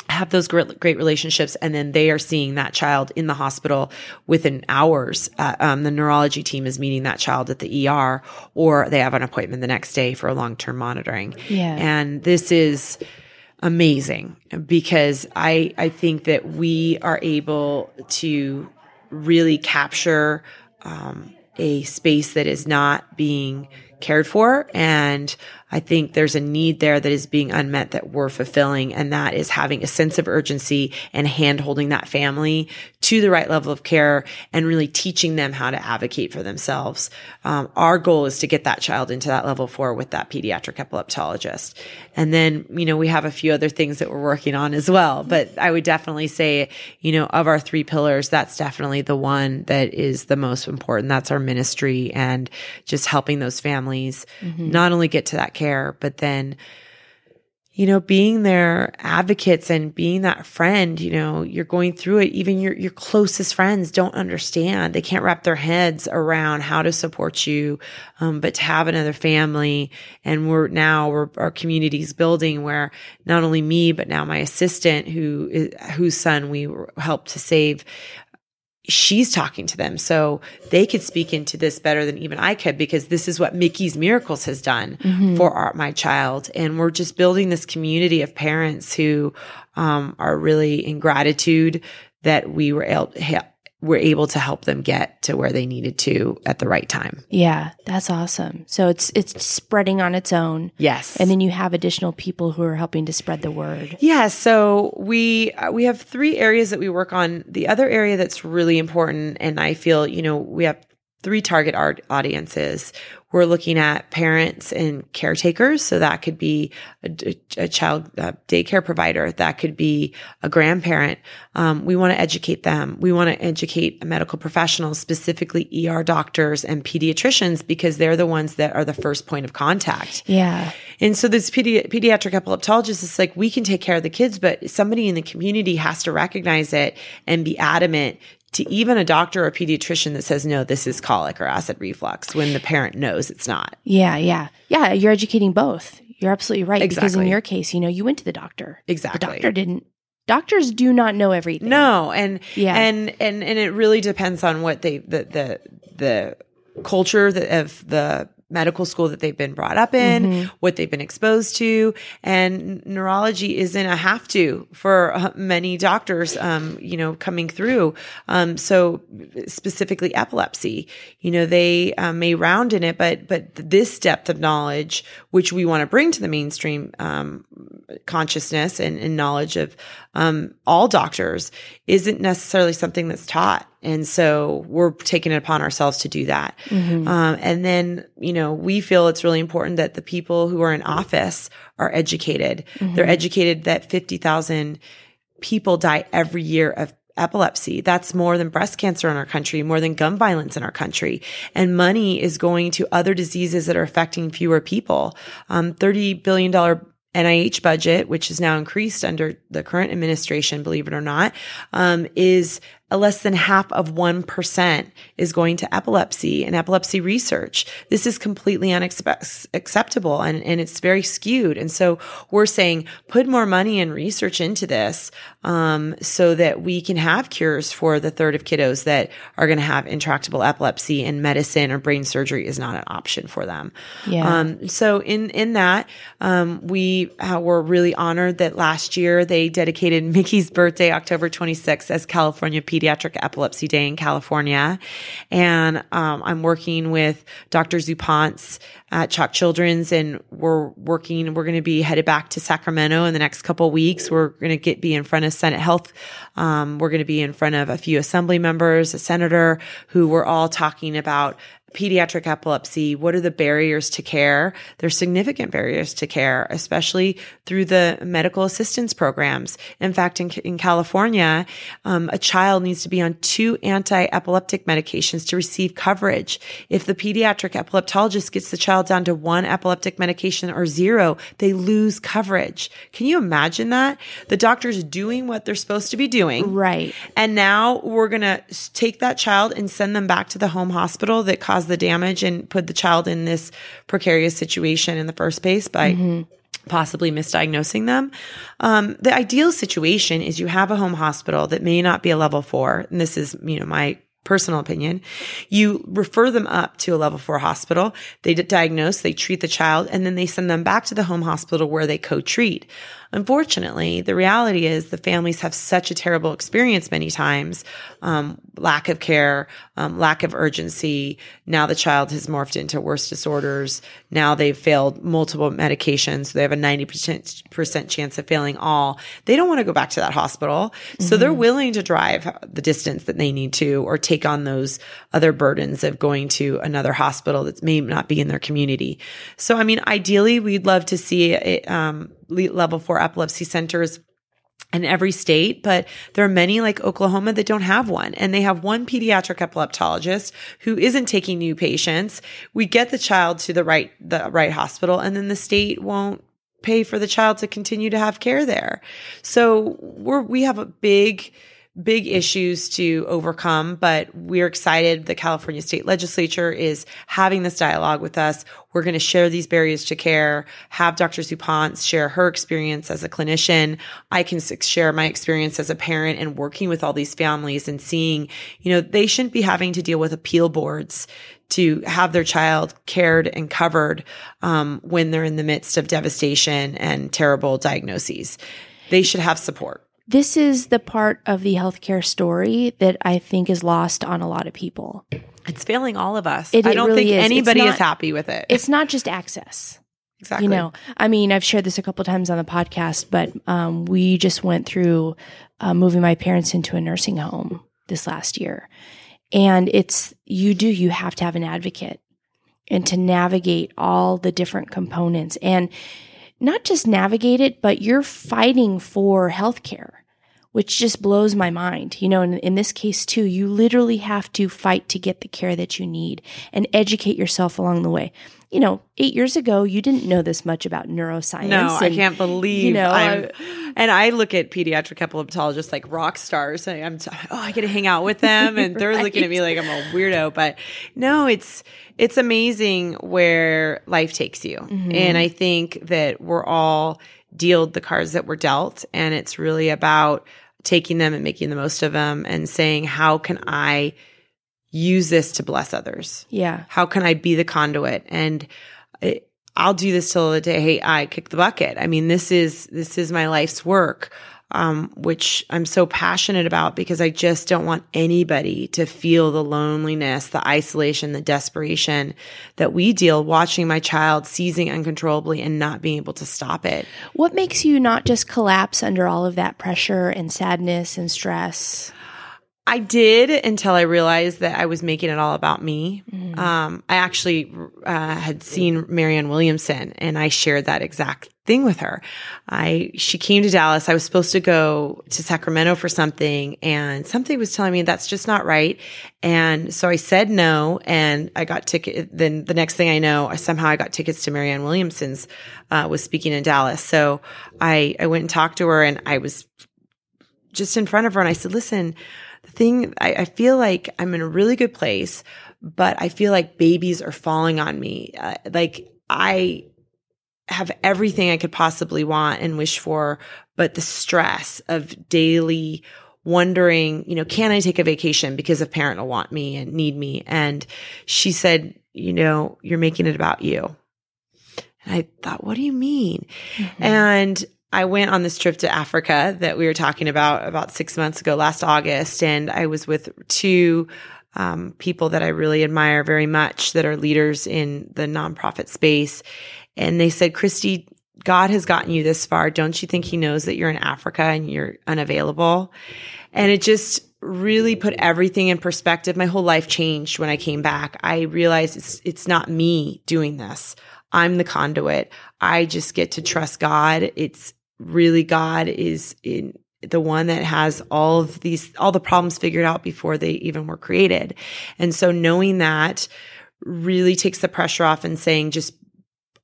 have those great, great relationships and then they are seeing that child in the hospital within hours uh, um, the neurology team is meeting that child at the er or they have an appointment the next day for a long-term monitoring yeah and this is amazing because i i think that we are able to really capture um, a space that is not being cared for and I think there's a need there that is being unmet that we're fulfilling. And that is having a sense of urgency and hand holding that family to the right level of care and really teaching them how to advocate for themselves. Um, our goal is to get that child into that level four with that pediatric epileptologist. And then, you know, we have a few other things that we're working on as well. But I would definitely say, you know, of our three pillars, that's definitely the one that is the most important. That's our ministry and just helping those families mm-hmm. not only get to that care care, but then, you know, being their advocates and being that friend, you know, you're going through it. Even your, your closest friends don't understand. They can't wrap their heads around how to support you. Um, but to have another family and we're now, we're, our community is building where not only me, but now my assistant who is, whose son we helped to save, she's talking to them. So they could speak into this better than even I could because this is what Mickie's Miracles has done mm-hmm. for our, my child. And we're just building this community of parents who um, are really in gratitude that we were able to help were able to help them get to where they needed to at the right time. Yeah, that's awesome. So it's it's spreading on its own. Yes. And then you have additional people who are helping to spread the word. Yeah, so we uh, we have three areas that we work on. The other area that's really important and I feel, you know, we have three target art audiences. We're looking at parents and caretakers. So that could be a, a child a daycare provider. That could be a grandparent. Um, we want to educate them. We want to educate medical professionals, specifically ER doctors and pediatricians, because they're the ones that are the first point of contact. Yeah. And so this pedi- pediatric epileptologist is like, we can take care of the kids, but somebody in the community has to recognize it and be adamant to even a doctor or a pediatrician that says, no, this is colic or acid reflux when the parent knows it's not. Yeah, yeah. Yeah, you're educating both. You're absolutely right. Exactly. Because in your case, you know, you went to the doctor. Exactly. The doctor didn't doctors do not know everything. No, and yeah. and and and it really depends on what they the the the culture of the medical school that they've been brought up in, mm-hmm. what they've been exposed to. And neurology isn't a have to for uh, many doctors, um, you know, coming through. Um, so specifically epilepsy, you know, they um, may round in it, but, but this depth of knowledge, which we want to bring to the mainstream, um, consciousness and, and knowledge of, um, all doctors isn't necessarily something that's taught. And so we're taking it upon ourselves to do that. Mm-hmm. Um, and then, you know, we feel it's really important that the people who are in office are educated. Mm-hmm. They're educated that 50,000 people die every year of epilepsy. That's more than breast cancer in our country, more than gun violence in our country. And money is going to other diseases that are affecting fewer people. Um, $30 billion NIH budget, which is now increased under the current administration, believe it or not, um, is less than half of 1% is going to epilepsy and epilepsy research. This is completely unacceptable and, and it's very skewed. And so we're saying put more money and research into this, um, so that we can have cures for the third of kiddos that are going to have intractable epilepsy and medicine or brain surgery is not an option for them. Yeah. Um, so in, in that, um, we uh, were really honored that last year they dedicated Mickie's birthday, October 26th as California Pediatric Epilepsy Day in California. And um, I'm working with Dr. Zupanc at CHOC Children's, and we're working. We're going to be headed back to Sacramento in the next couple weeks. We're going to get be in front of Senate Health. Um, we're going to be in front of a few assembly members, a senator, who we're all talking about pediatric epilepsy, what are the barriers to care? There's significant barriers to care, especially through the medical assistance programs. In fact, in, in California, um, a child needs to be on two anti-epileptic medications to receive coverage. If the pediatric epileptologist gets the child down to one epileptic medication or zero, they lose coverage. Can you imagine that? The doctor's doing what they're supposed to be doing. Right. And now we're going to take that child and send them back to the home hospital that caused the damage and put the child in this precarious situation in the first place by mm-hmm. possibly misdiagnosing them. Um, the ideal situation is you have a home hospital that may not be a level four. And this is, you know, my personal opinion. You refer them up to a level four hospital. They diagnose, they treat the child, and then they send them back to the home hospital where they co-treat. Unfortunately, the reality is the families have such a terrible experience many times. Um, lack of care, um, lack of urgency. Now the child has morphed into worse disorders. Now they've failed multiple medications. So they have a 90% chance of failing all. They don't want to go back to that hospital. So mm-hmm. they're willing to drive the distance that they need to or take on those other burdens of going to another hospital that may not be in their community. So, I mean, ideally, we'd love to see it, um, level four epilepsy centers in every state, but there are many like Oklahoma that don't have one. And they have one pediatric epileptologist who isn't taking new patients. We get the child to the right, the right hospital and then the state won't pay for the child to continue to have care there. So we're, we have a big, big issues to overcome, but we're excited. The California state legislature is having this dialogue with us. We're going to share these barriers to care, have Dr. Zupanc share her experience as a clinician. I can share my experience as a parent and working with all these families and seeing, you know, they shouldn't be having to deal with appeal boards to have their child cared and covered um, when they're in the midst of devastation and terrible diagnoses. They should have support this is the part of the healthcare story that I think is lost on a lot of people. It's failing all of us. It, I don't really think is. anybody not, is happy with it. It's not just access. Exactly. You know, I mean, I've shared this a couple times on the podcast, but um, we just went through uh, moving my parents into a nursing home this last year. And it's, you do, you have to have an advocate and to navigate all the different components. And not just navigate it, but you're fighting for healthcare, which just blows my mind. You know, in, in this case too, you literally have to fight to get the care that you need and educate yourself along the way. You know, eight years ago, you didn't know this much about neuroscience. No, and, I can't believe. You know, I'm, and I look at pediatric epileptologists like rock stars. And I'm, t- oh, I get to hang out with them, and they're right. looking at me like I'm a weirdo. But no, it's it's amazing where life takes you. Mm-hmm. And I think that we're all dealt the cards that were dealt. And it's really about taking them and making the most of them and saying, how can I use this to bless others? Yeah. How can I be the conduit? And it, I'll do this till the day I kick the bucket. I mean, this is, this is my life's work um, which I'm so passionate about because I just don't want anybody to feel the loneliness, the isolation, the desperation that we deal watching my child seizing uncontrollably and not being able to stop it. What makes you not just collapse under all of that pressure and sadness and stress? I did until I realized that I was making it all about me. Mm. Um, I actually uh, had seen Marianne Williamson, and I shared that exact thing with her. I she came to Dallas. I was supposed to go to Sacramento for something, and something was telling me that's just not right. And so I said no, and I got ticket. Then the next thing I know, I somehow I got tickets to Marianne Williamson's uh, was speaking in Dallas. So I I went and talked to her, and I was just in front of her, and I said, "Listen." Thing I, I, feel like I'm in a really good place, but I feel like babies are falling on me. Uh, like I have everything I could possibly want and wish for, but the stress of daily wondering, you know, can I take a vacation because a parent will want me and need me? And she said, you know, you're making it about you. And I thought, what do you mean? Mm-hmm. And I went on this trip to Africa that we were talking about about six months ago, last August, and I was with two um, people that I really admire very much that are leaders in the nonprofit space. And they said, Kristie, God has gotten you this far. Don't you think he knows that you're in Africa and you're unavailable? And it just really put everything in perspective. My whole life changed when I came back. I realized it's it's not me doing this. I'm the conduit. I just get to trust God. It's really God is in the one that has all of these all the problems figured out before they even were created. And so knowing that really takes the pressure off and saying just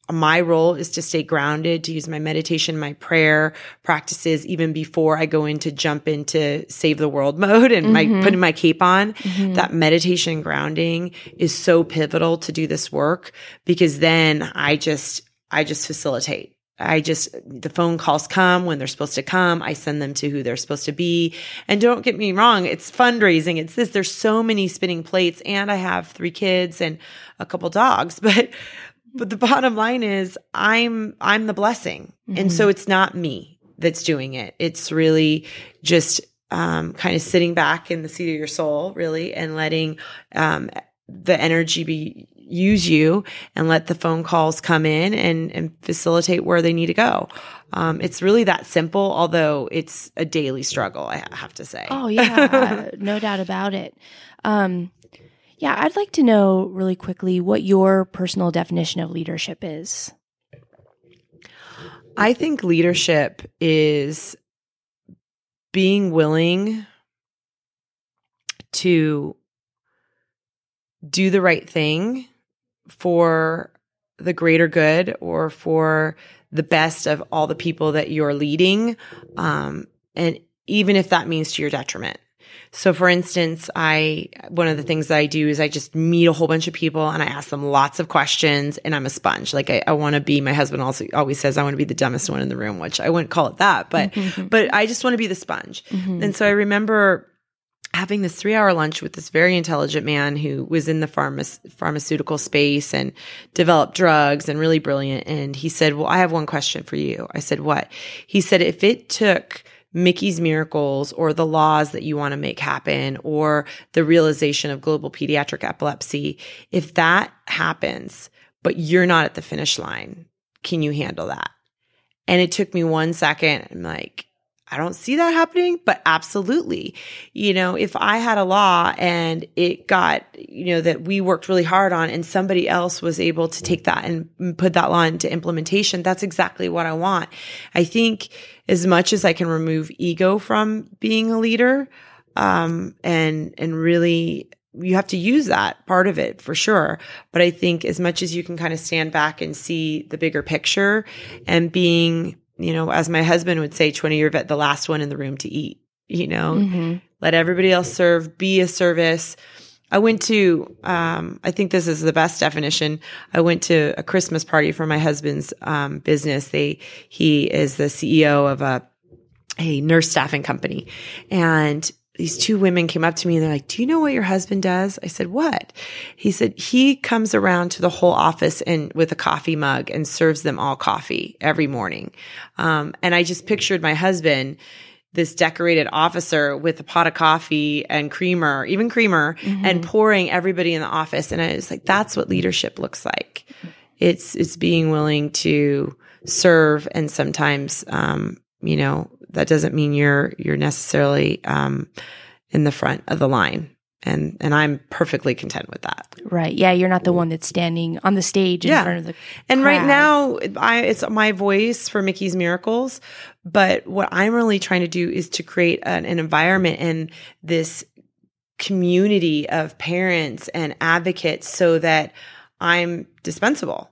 my role is to stay grounded, to use my meditation, my prayer practices, even before I go into jump into save the world mode and mm-hmm. my putting my cape on. Mm-hmm. That meditation grounding is so pivotal to do this work because then I just, I just facilitate. I just, the phone calls come when they're supposed to come. I send them to who they're supposed to be. And don't get me wrong, it's fundraising. It's this. There's so many spinning plates and I have three kids and a couple dogs, but but the bottom line is I'm I'm the blessing. Mm-hmm. And so mm-hmm. it's not me that's doing it. It's really just um, kind of sitting back in the seat of your soul, really, and letting um, the energy be use you and let the phone calls come in and, and facilitate where they need to go. Um, it's really that simple, although it's a daily struggle, I have to say. Oh, yeah, no doubt about it. Um, yeah, I'd like to know really quickly what your personal definition of leadership is. I think leadership is being willing to do the right thing for the greater good or for the best of all the people that you're leading. Um, and even if that means to your detriment. So for instance, I, one of the things that I do is I just meet a whole bunch of people and I ask them lots of questions and I'm a sponge. Like I, I want to be, my husband also always says I want to be the dumbest one in the room, which I wouldn't call it that, but, mm-hmm. but I just want to be the sponge. Mm-hmm. And so I remember having this three hour lunch with this very intelligent man who was in the pharma- pharmaceutical space and developed drugs and really brilliant. And he said, well, I have one question for you. I said, what? He said, if it took Mickie's miracles or the laws that you want to make happen or the realization of global pediatric epilepsy, if that happens, but you're not at the finish line, can you handle that? And it took me one second. I'm like, I don't see that happening, but absolutely. You know, if I had a law and it got, you know, that we worked really hard on and somebody else was able to take that and put that law into implementation, that's exactly what I want. I think as much as I can remove ego from being a leader, um, and, and really you have to use that part of it for sure. But I think as much as you can kind of stand back and see the bigger picture and being you know, as my husband would say, 20 year vet, the last one in the room to eat, you know, mm-hmm. let everybody else serve, be a service. I went to, um, I think this is the best definition. I went to a Christmas party for my husband's, um, business. They, he is the CEO of a, a nurse staffing company and these two women came up to me and they're like, Do you know what your husband does? I said, What? He said, He comes around to the whole office and with a coffee mug and serves them all coffee every morning. Um, and I just pictured my husband, this decorated officer with a pot of coffee and creamer, even creamer, mm-hmm. and pouring everybody in the office. And I was like, That's what leadership looks like. It's, it's being willing to serve and sometimes, um, you know, that doesn't mean you're you're necessarily um, in the front of the line and and I'm perfectly content with that. Right. Yeah, you're not the one that's standing on the stage in yeah. front of the And right now I it's my voice for Mickie's Miracles, but what I'm really trying to do is to create an, an environment and this community of parents and advocates so that I'm dispensable.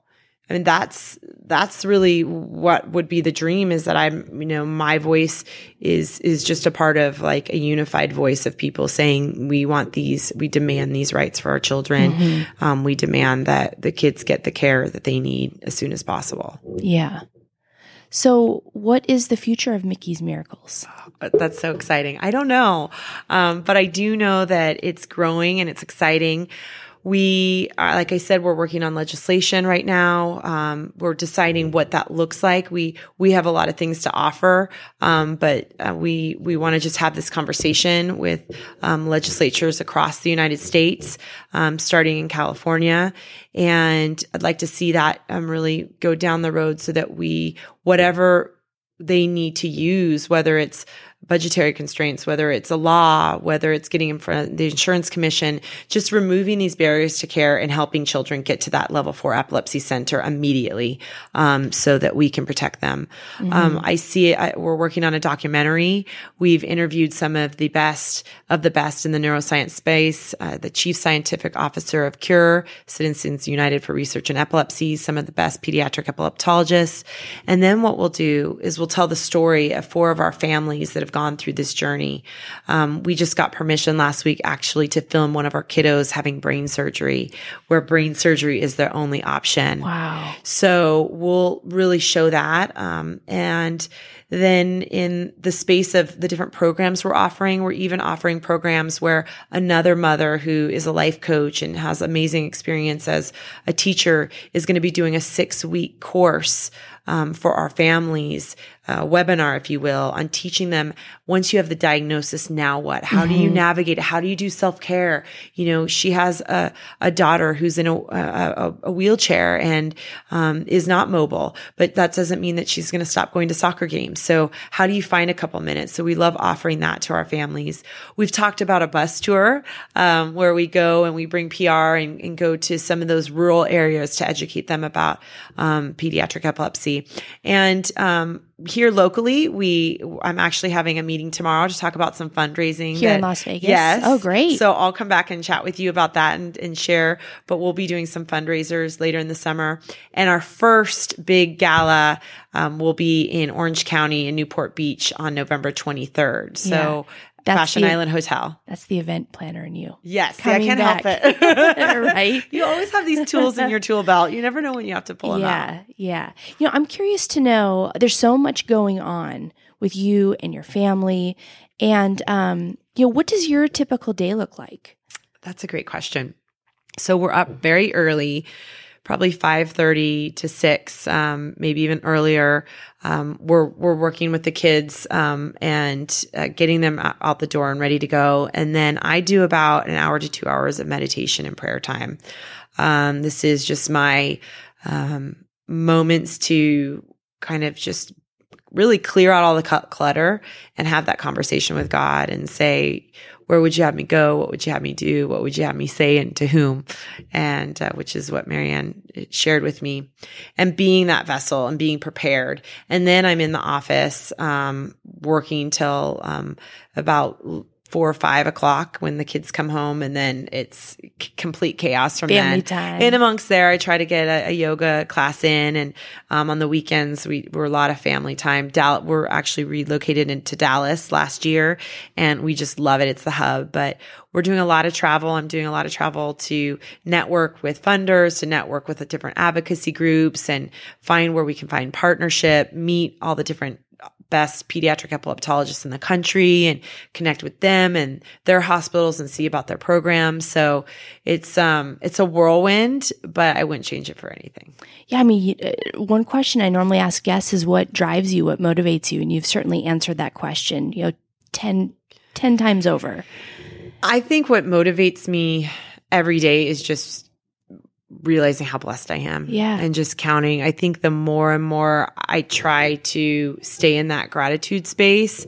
I mean, that's, that's really what would be the dream is that I'm, you know, my voice is, is just a part of like a unified voice of people saying, we want these, we demand these rights for our children. Mm-hmm. Um, we demand that the kids get the care that they need as soon as possible. Yeah. So, what is the future of Mickie's Miracles? That's so exciting. I don't know. Um, but I do know that it's growing and it's exciting. We, are, like I said, we're working on legislation right now. Um, we're deciding what that looks like. We we have a lot of things to offer, um, but uh, we we want to just have this conversation with um, legislatures across the United States, um, starting in California, and I'd like to see that um, really go down the road so that we whatever they need to use, whether it's budgetary constraints, whether it's a law, whether it's getting in front of the insurance commission, just removing these barriers to care and helping children get to that level four epilepsy center immediately, um, so that we can protect them. Mm-hmm. Um, I see it. I, we're working on a documentary. We've interviewed some of the best of the best in the neuroscience space, uh, the chief scientific officer of Cure, Citizens United for Research in Epilepsy, some of the best pediatric epileptologists. And then what we'll do is we'll tell the story of four of our families that have gone through this journey. Um, we just got permission last week actually to film one of our kiddos having brain surgery, where brain surgery is their only option. Wow. So we'll really show that. Um, and then in the space of the different programs we're offering, we're even offering programs where another mother who is a life coach and has amazing experience as a teacher is going to be doing a six week course um, for our families uh, webinar, if you will, on teaching them once you have the diagnosis, now what? How mm-hmm. do you mm-hmm. navigate it? How do you do self care? You know, she has a, a daughter who's in a, a, a wheelchair and um, is not mobile, but that doesn't mean that she's going to stop going to soccer games. So how do you find a couple minutes? So we love offering that to our families. We've talked about a bus tour um, where we go and we bring PR and, and, go to some of those rural areas to educate them about um, pediatric epilepsy. And um, here locally, we I'm actually having a meeting tomorrow to talk about some fundraising here that, in Las Vegas. Yes. Oh, great. So I'll come back and chat with you about that and, and share. But we'll be doing some fundraisers later in the summer. And our first big gala um, will be in Orange County in Newport Beach on November 23rd. So yeah. That's Fashion the, Island Hotel. That's the event planner in you. Yes, see, I can't back. help it. right? You always have these tools in your tool belt. You never know when you have to pull them yeah, out. Yeah, yeah. You know, I'm curious to know. There's so much going on with you and your family, and um, you know, what does your typical day look like? That's a great question. So we're up very early probably 5.30 to 6 um, maybe even earlier. Um, we're we're working with the kids um, and uh, getting them out the door and ready to go. And then i do about an hour to two hours of meditation and prayer time. Um, this is just my um, moments to kind of just really clear out all the clutter and have that conversation with god and say where would you have me go? What would you have me do? What would you have me say and to whom? And uh, which is what Marianne uh, shared with me and being that vessel and being prepared. And then I'm in the office, um, working till, um, about four or five o'clock when the kids come home and then it's c- complete chaos from Family then. time. In amongst there, I try to get a, a yoga class in and, um, on the weekends, we were a lot of family time. Dallas, we're actually relocated into Dallas last year and we just love it. It's the hub, but we're doing a lot of travel. I'm doing a lot of travel to network with funders, to network with the different advocacy groups and find where we can find partnership, meet all the different best pediatric epileptologists in the country and connect with them and their hospitals and see about their programs. So it's um it's a whirlwind, but I wouldn't change it for anything. Yeah, I mean, uh, one question I normally ask guests is what drives you, what motivates you, and you've certainly answered that question, you know, 10, 10 times over. I think what motivates me every day is just realizing how blessed I am. Yeah. And just counting. I think the more and more I try to stay in that gratitude space,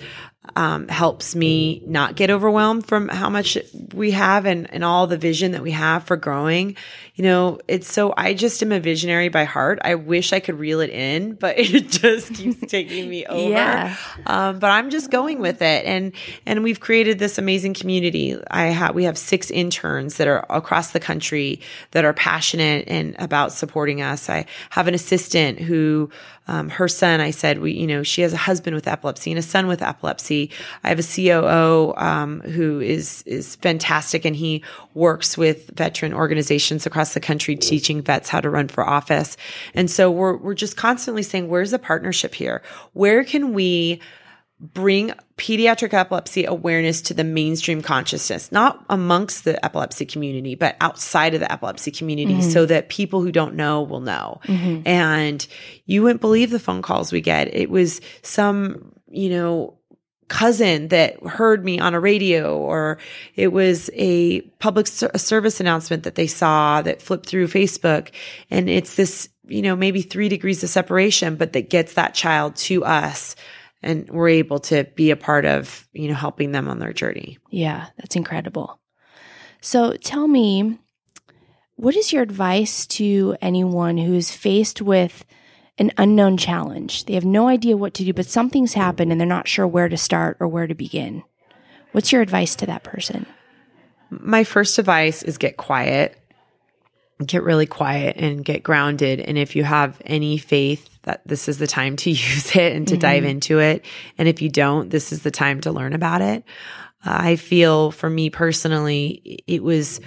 um, helps me not get overwhelmed from how much we have and, and all the vision that we have for growing. You know, it's so I just am a visionary by heart. I wish I could reel it in, but it just keeps taking me over. Yeah. Um, but I'm just going with it. And, and we've created this amazing community. I have, we have six interns that are across the country that are passionate and about supporting us. I have an assistant who, um, her son, I said, we, you know, she has a husband with epilepsy and a son with epilepsy. I have a COO, um, who is, is fantastic and he works with veteran organizations across the country teaching vets how to run for office. And so we're, we're just constantly saying, where's the partnership here? Where can we bring pediatric epilepsy awareness to the mainstream consciousness, not amongst the epilepsy community, but outside of the epilepsy community mm-hmm. so that people who don't know will know. Mm-hmm. And you wouldn't believe the phone calls we get. It was some, you know, cousin that heard me on a radio or it was a public ser- service announcement that they saw that flipped through Facebook. And it's this, you know, maybe three degrees of separation, but that gets that child to us and we're able to be a part of, you know, helping them on their journey. Yeah, that's incredible. So tell me, what is your advice to anyone who's faced with an unknown challenge? They have no idea what to do, but something's happened and they're not sure where to start or where to begin. What's your advice to that person? My first advice is get quiet. Get really quiet and get grounded. And if you have any faith that this is the time to use it and to mm-hmm. dive into it. And if you don't, this is the time to learn about it. Uh, I feel for me personally, it was,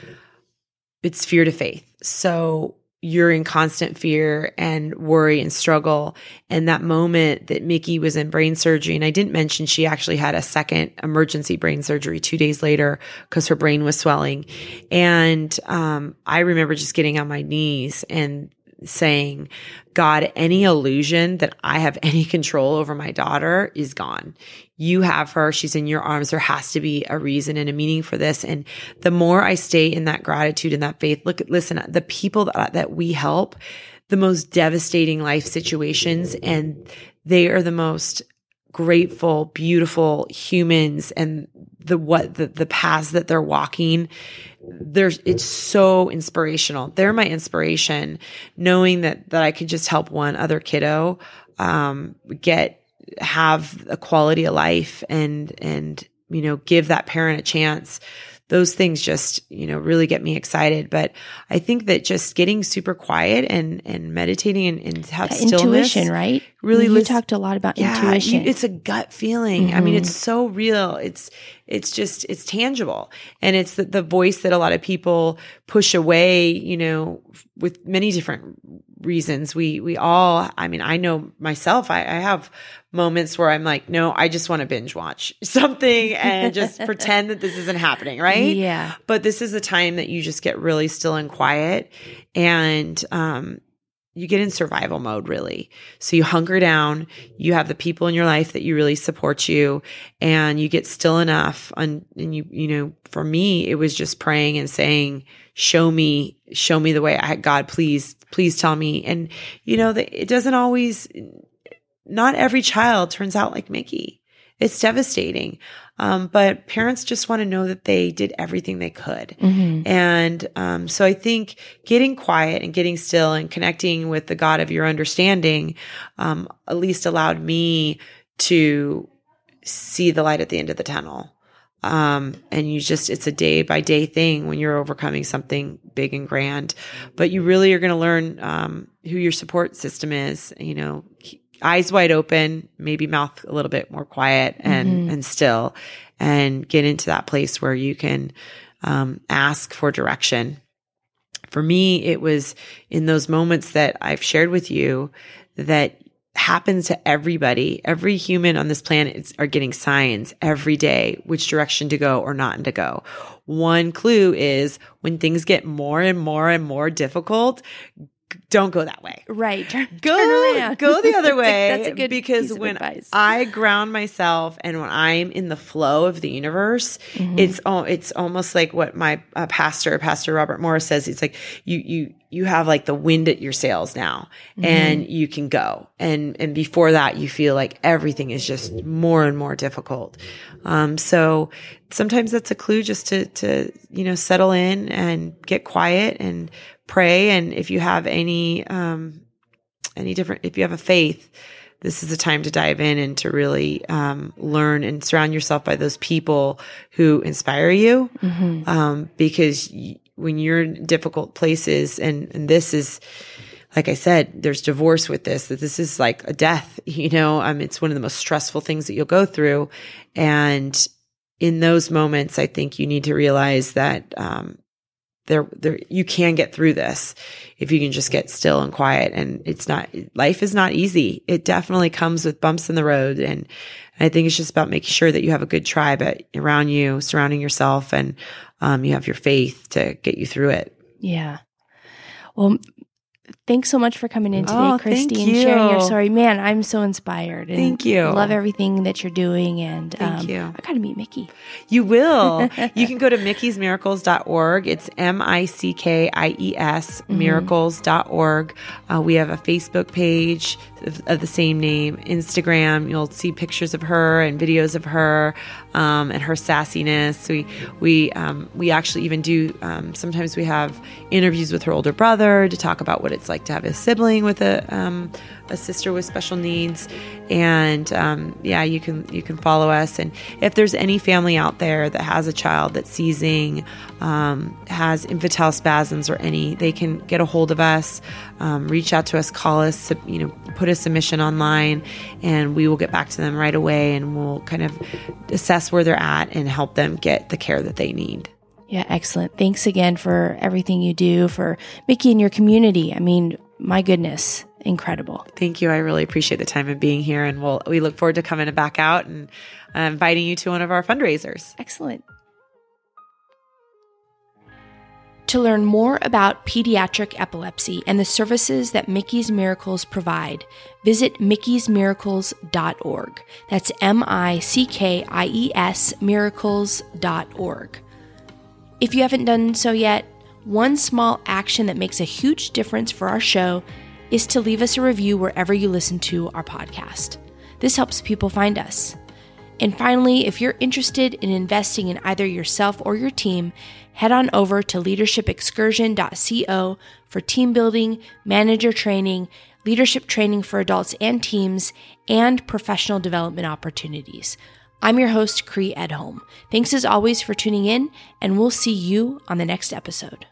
it's fear to faith. So you're in constant fear and worry and struggle. And that moment that Mickie was in brain surgery, and I didn't mention she actually had a second emergency brain surgery two days later because her brain was swelling. And um, I remember just getting on my knees and saying, God, any illusion that I have any control over my daughter is gone. You have her. She's in your arms. There has to be a reason and a meaning for this. And the more I stay in that gratitude and that faith, look, listen, the people that, that we help, the most devastating life situations, and they are the most grateful, beautiful humans and the what the, the paths that they're walking. There's it's so inspirational. They're my inspiration knowing that that i could just help one other kiddo um, get have a quality of life and and you know give that parent a chance those things just you know really get me excited. But i think that just getting super quiet and and meditating and, and have yeah, stillness intuition right? really you talked a lot about yeah, intuition. you, it's a gut feeling. Mm-hmm. i mean it's mm-hmm. so real. It's it's just it's tangible. And it's the, the voice that a lot of people push away you know with many different reasons. We we all i mean i know myself i, I have moments where i'm like no i just want to binge watch something and just pretend that this isn't happening right? Yeah. But this is the time that you just get really still and quiet and um you get in survival mode really. So you hunker down, you have the people in your life that you really support you and you get still enough and, and you you know, for me it was just praying and saying, "Show me, show me the way. I God, please, please tell me." And you know, that it doesn't always not every child turns out like Mickie. It's devastating. Um, but parents just want to know that they did everything they could. Mm-hmm. And um, so I think getting quiet and getting still and connecting with the God of your understanding um, at least allowed me to see the light at the end of the tunnel. Um, and you just, it's a day by day thing when you're overcoming something big and grand. But you really are going to learn um, who your support system is, you know, eyes wide open, maybe mouth a little bit more quiet and, mm-hmm. and still, and get into that place where you can um, ask for direction. For me, it was in those moments that I've shared with you that happens to everybody. Every human on this planet is, are getting signs every day which direction to go or not to go. One clue is when things get more and more and more difficult, don't go that way. Right. Turn, go turn go the other way. that's a good because when advice. I ground myself and when I'm in the flow of the universe, mm-hmm. it's it's almost like what my uh, pastor, Pastor Robert Morris says. It's like you you you have like the wind at your sails now, mm-hmm. and you can go. And and before that, you feel like everything is just more and more difficult. Um, so sometimes that's a clue just to to you know settle in and get quiet and pray. And if you have any, um, any different, if you have a faith, this is the time to dive in and to really um, learn and surround yourself by those people who inspire you. Mm-hmm. Um, because y- when you're in difficult places, and, and this is, like I said, there's divorce with this, that this is like a death, you know, um, it's one of the most stressful things that you'll go through. And in those moments, I think you need to realize that, um, there there you can get through this if you can just get still and quiet. And it's not life is not easy. It definitely comes with bumps in the road. And i think it's just about making sure that you have a good tribe at, around you surrounding yourself and um, you have your faith to get you through it. Yeah. Well thanks so much for coming in today, Oh, Kristie, and sharing your story. Man, I'm so inspired. And Thank you. Love everything that you're doing. And Thank um, you. I got to meet Mickie. You will. you can go to mickie'smiracles.org. It's M I C K I E S Mm-hmm. miracles.org. Uh, we have a Facebook page of, of the same name, Instagram. You'll see pictures of her and videos of her um, and her sassiness. We we um, we actually even do um, sometimes we have interviews with her older brother to talk about what it's like to have a sibling with a um, a sister with special needs. And um, yeah you can you can follow us. And if there's any family out there that has a child that's seizing um, has infantile spasms or any they can get a hold of us. Um, reach out to us call us you know put a submission online and we will get back to them right away. And we'll kind of assess where they're at and help them get the care that they need Yeah, excellent. Thanks again for everything you do for Mickie and your community. I mean, my goodness, incredible. Thank you. I really appreciate the time of being here, and we'll we look forward to coming back out and uh, inviting you to one of our fundraisers. Excellent. To learn more about pediatric epilepsy and the services that Mickie's Miracles provide, visit mickie'smiracles.org. That's M I C K I E S miracles.org. If you haven't done so yet, one small action that makes a huge difference for our show is to leave us a review wherever you listen to our podcast. This helps people find us. And finally, if you're interested in investing in either yourself or your team, head on over to leadershipexcursion.co for team building, manager training, leadership training for adults and teams, and professional development opportunities. I'm your host, Cree Edholm. Thanks as always for tuning in, and we'll see you on the next episode.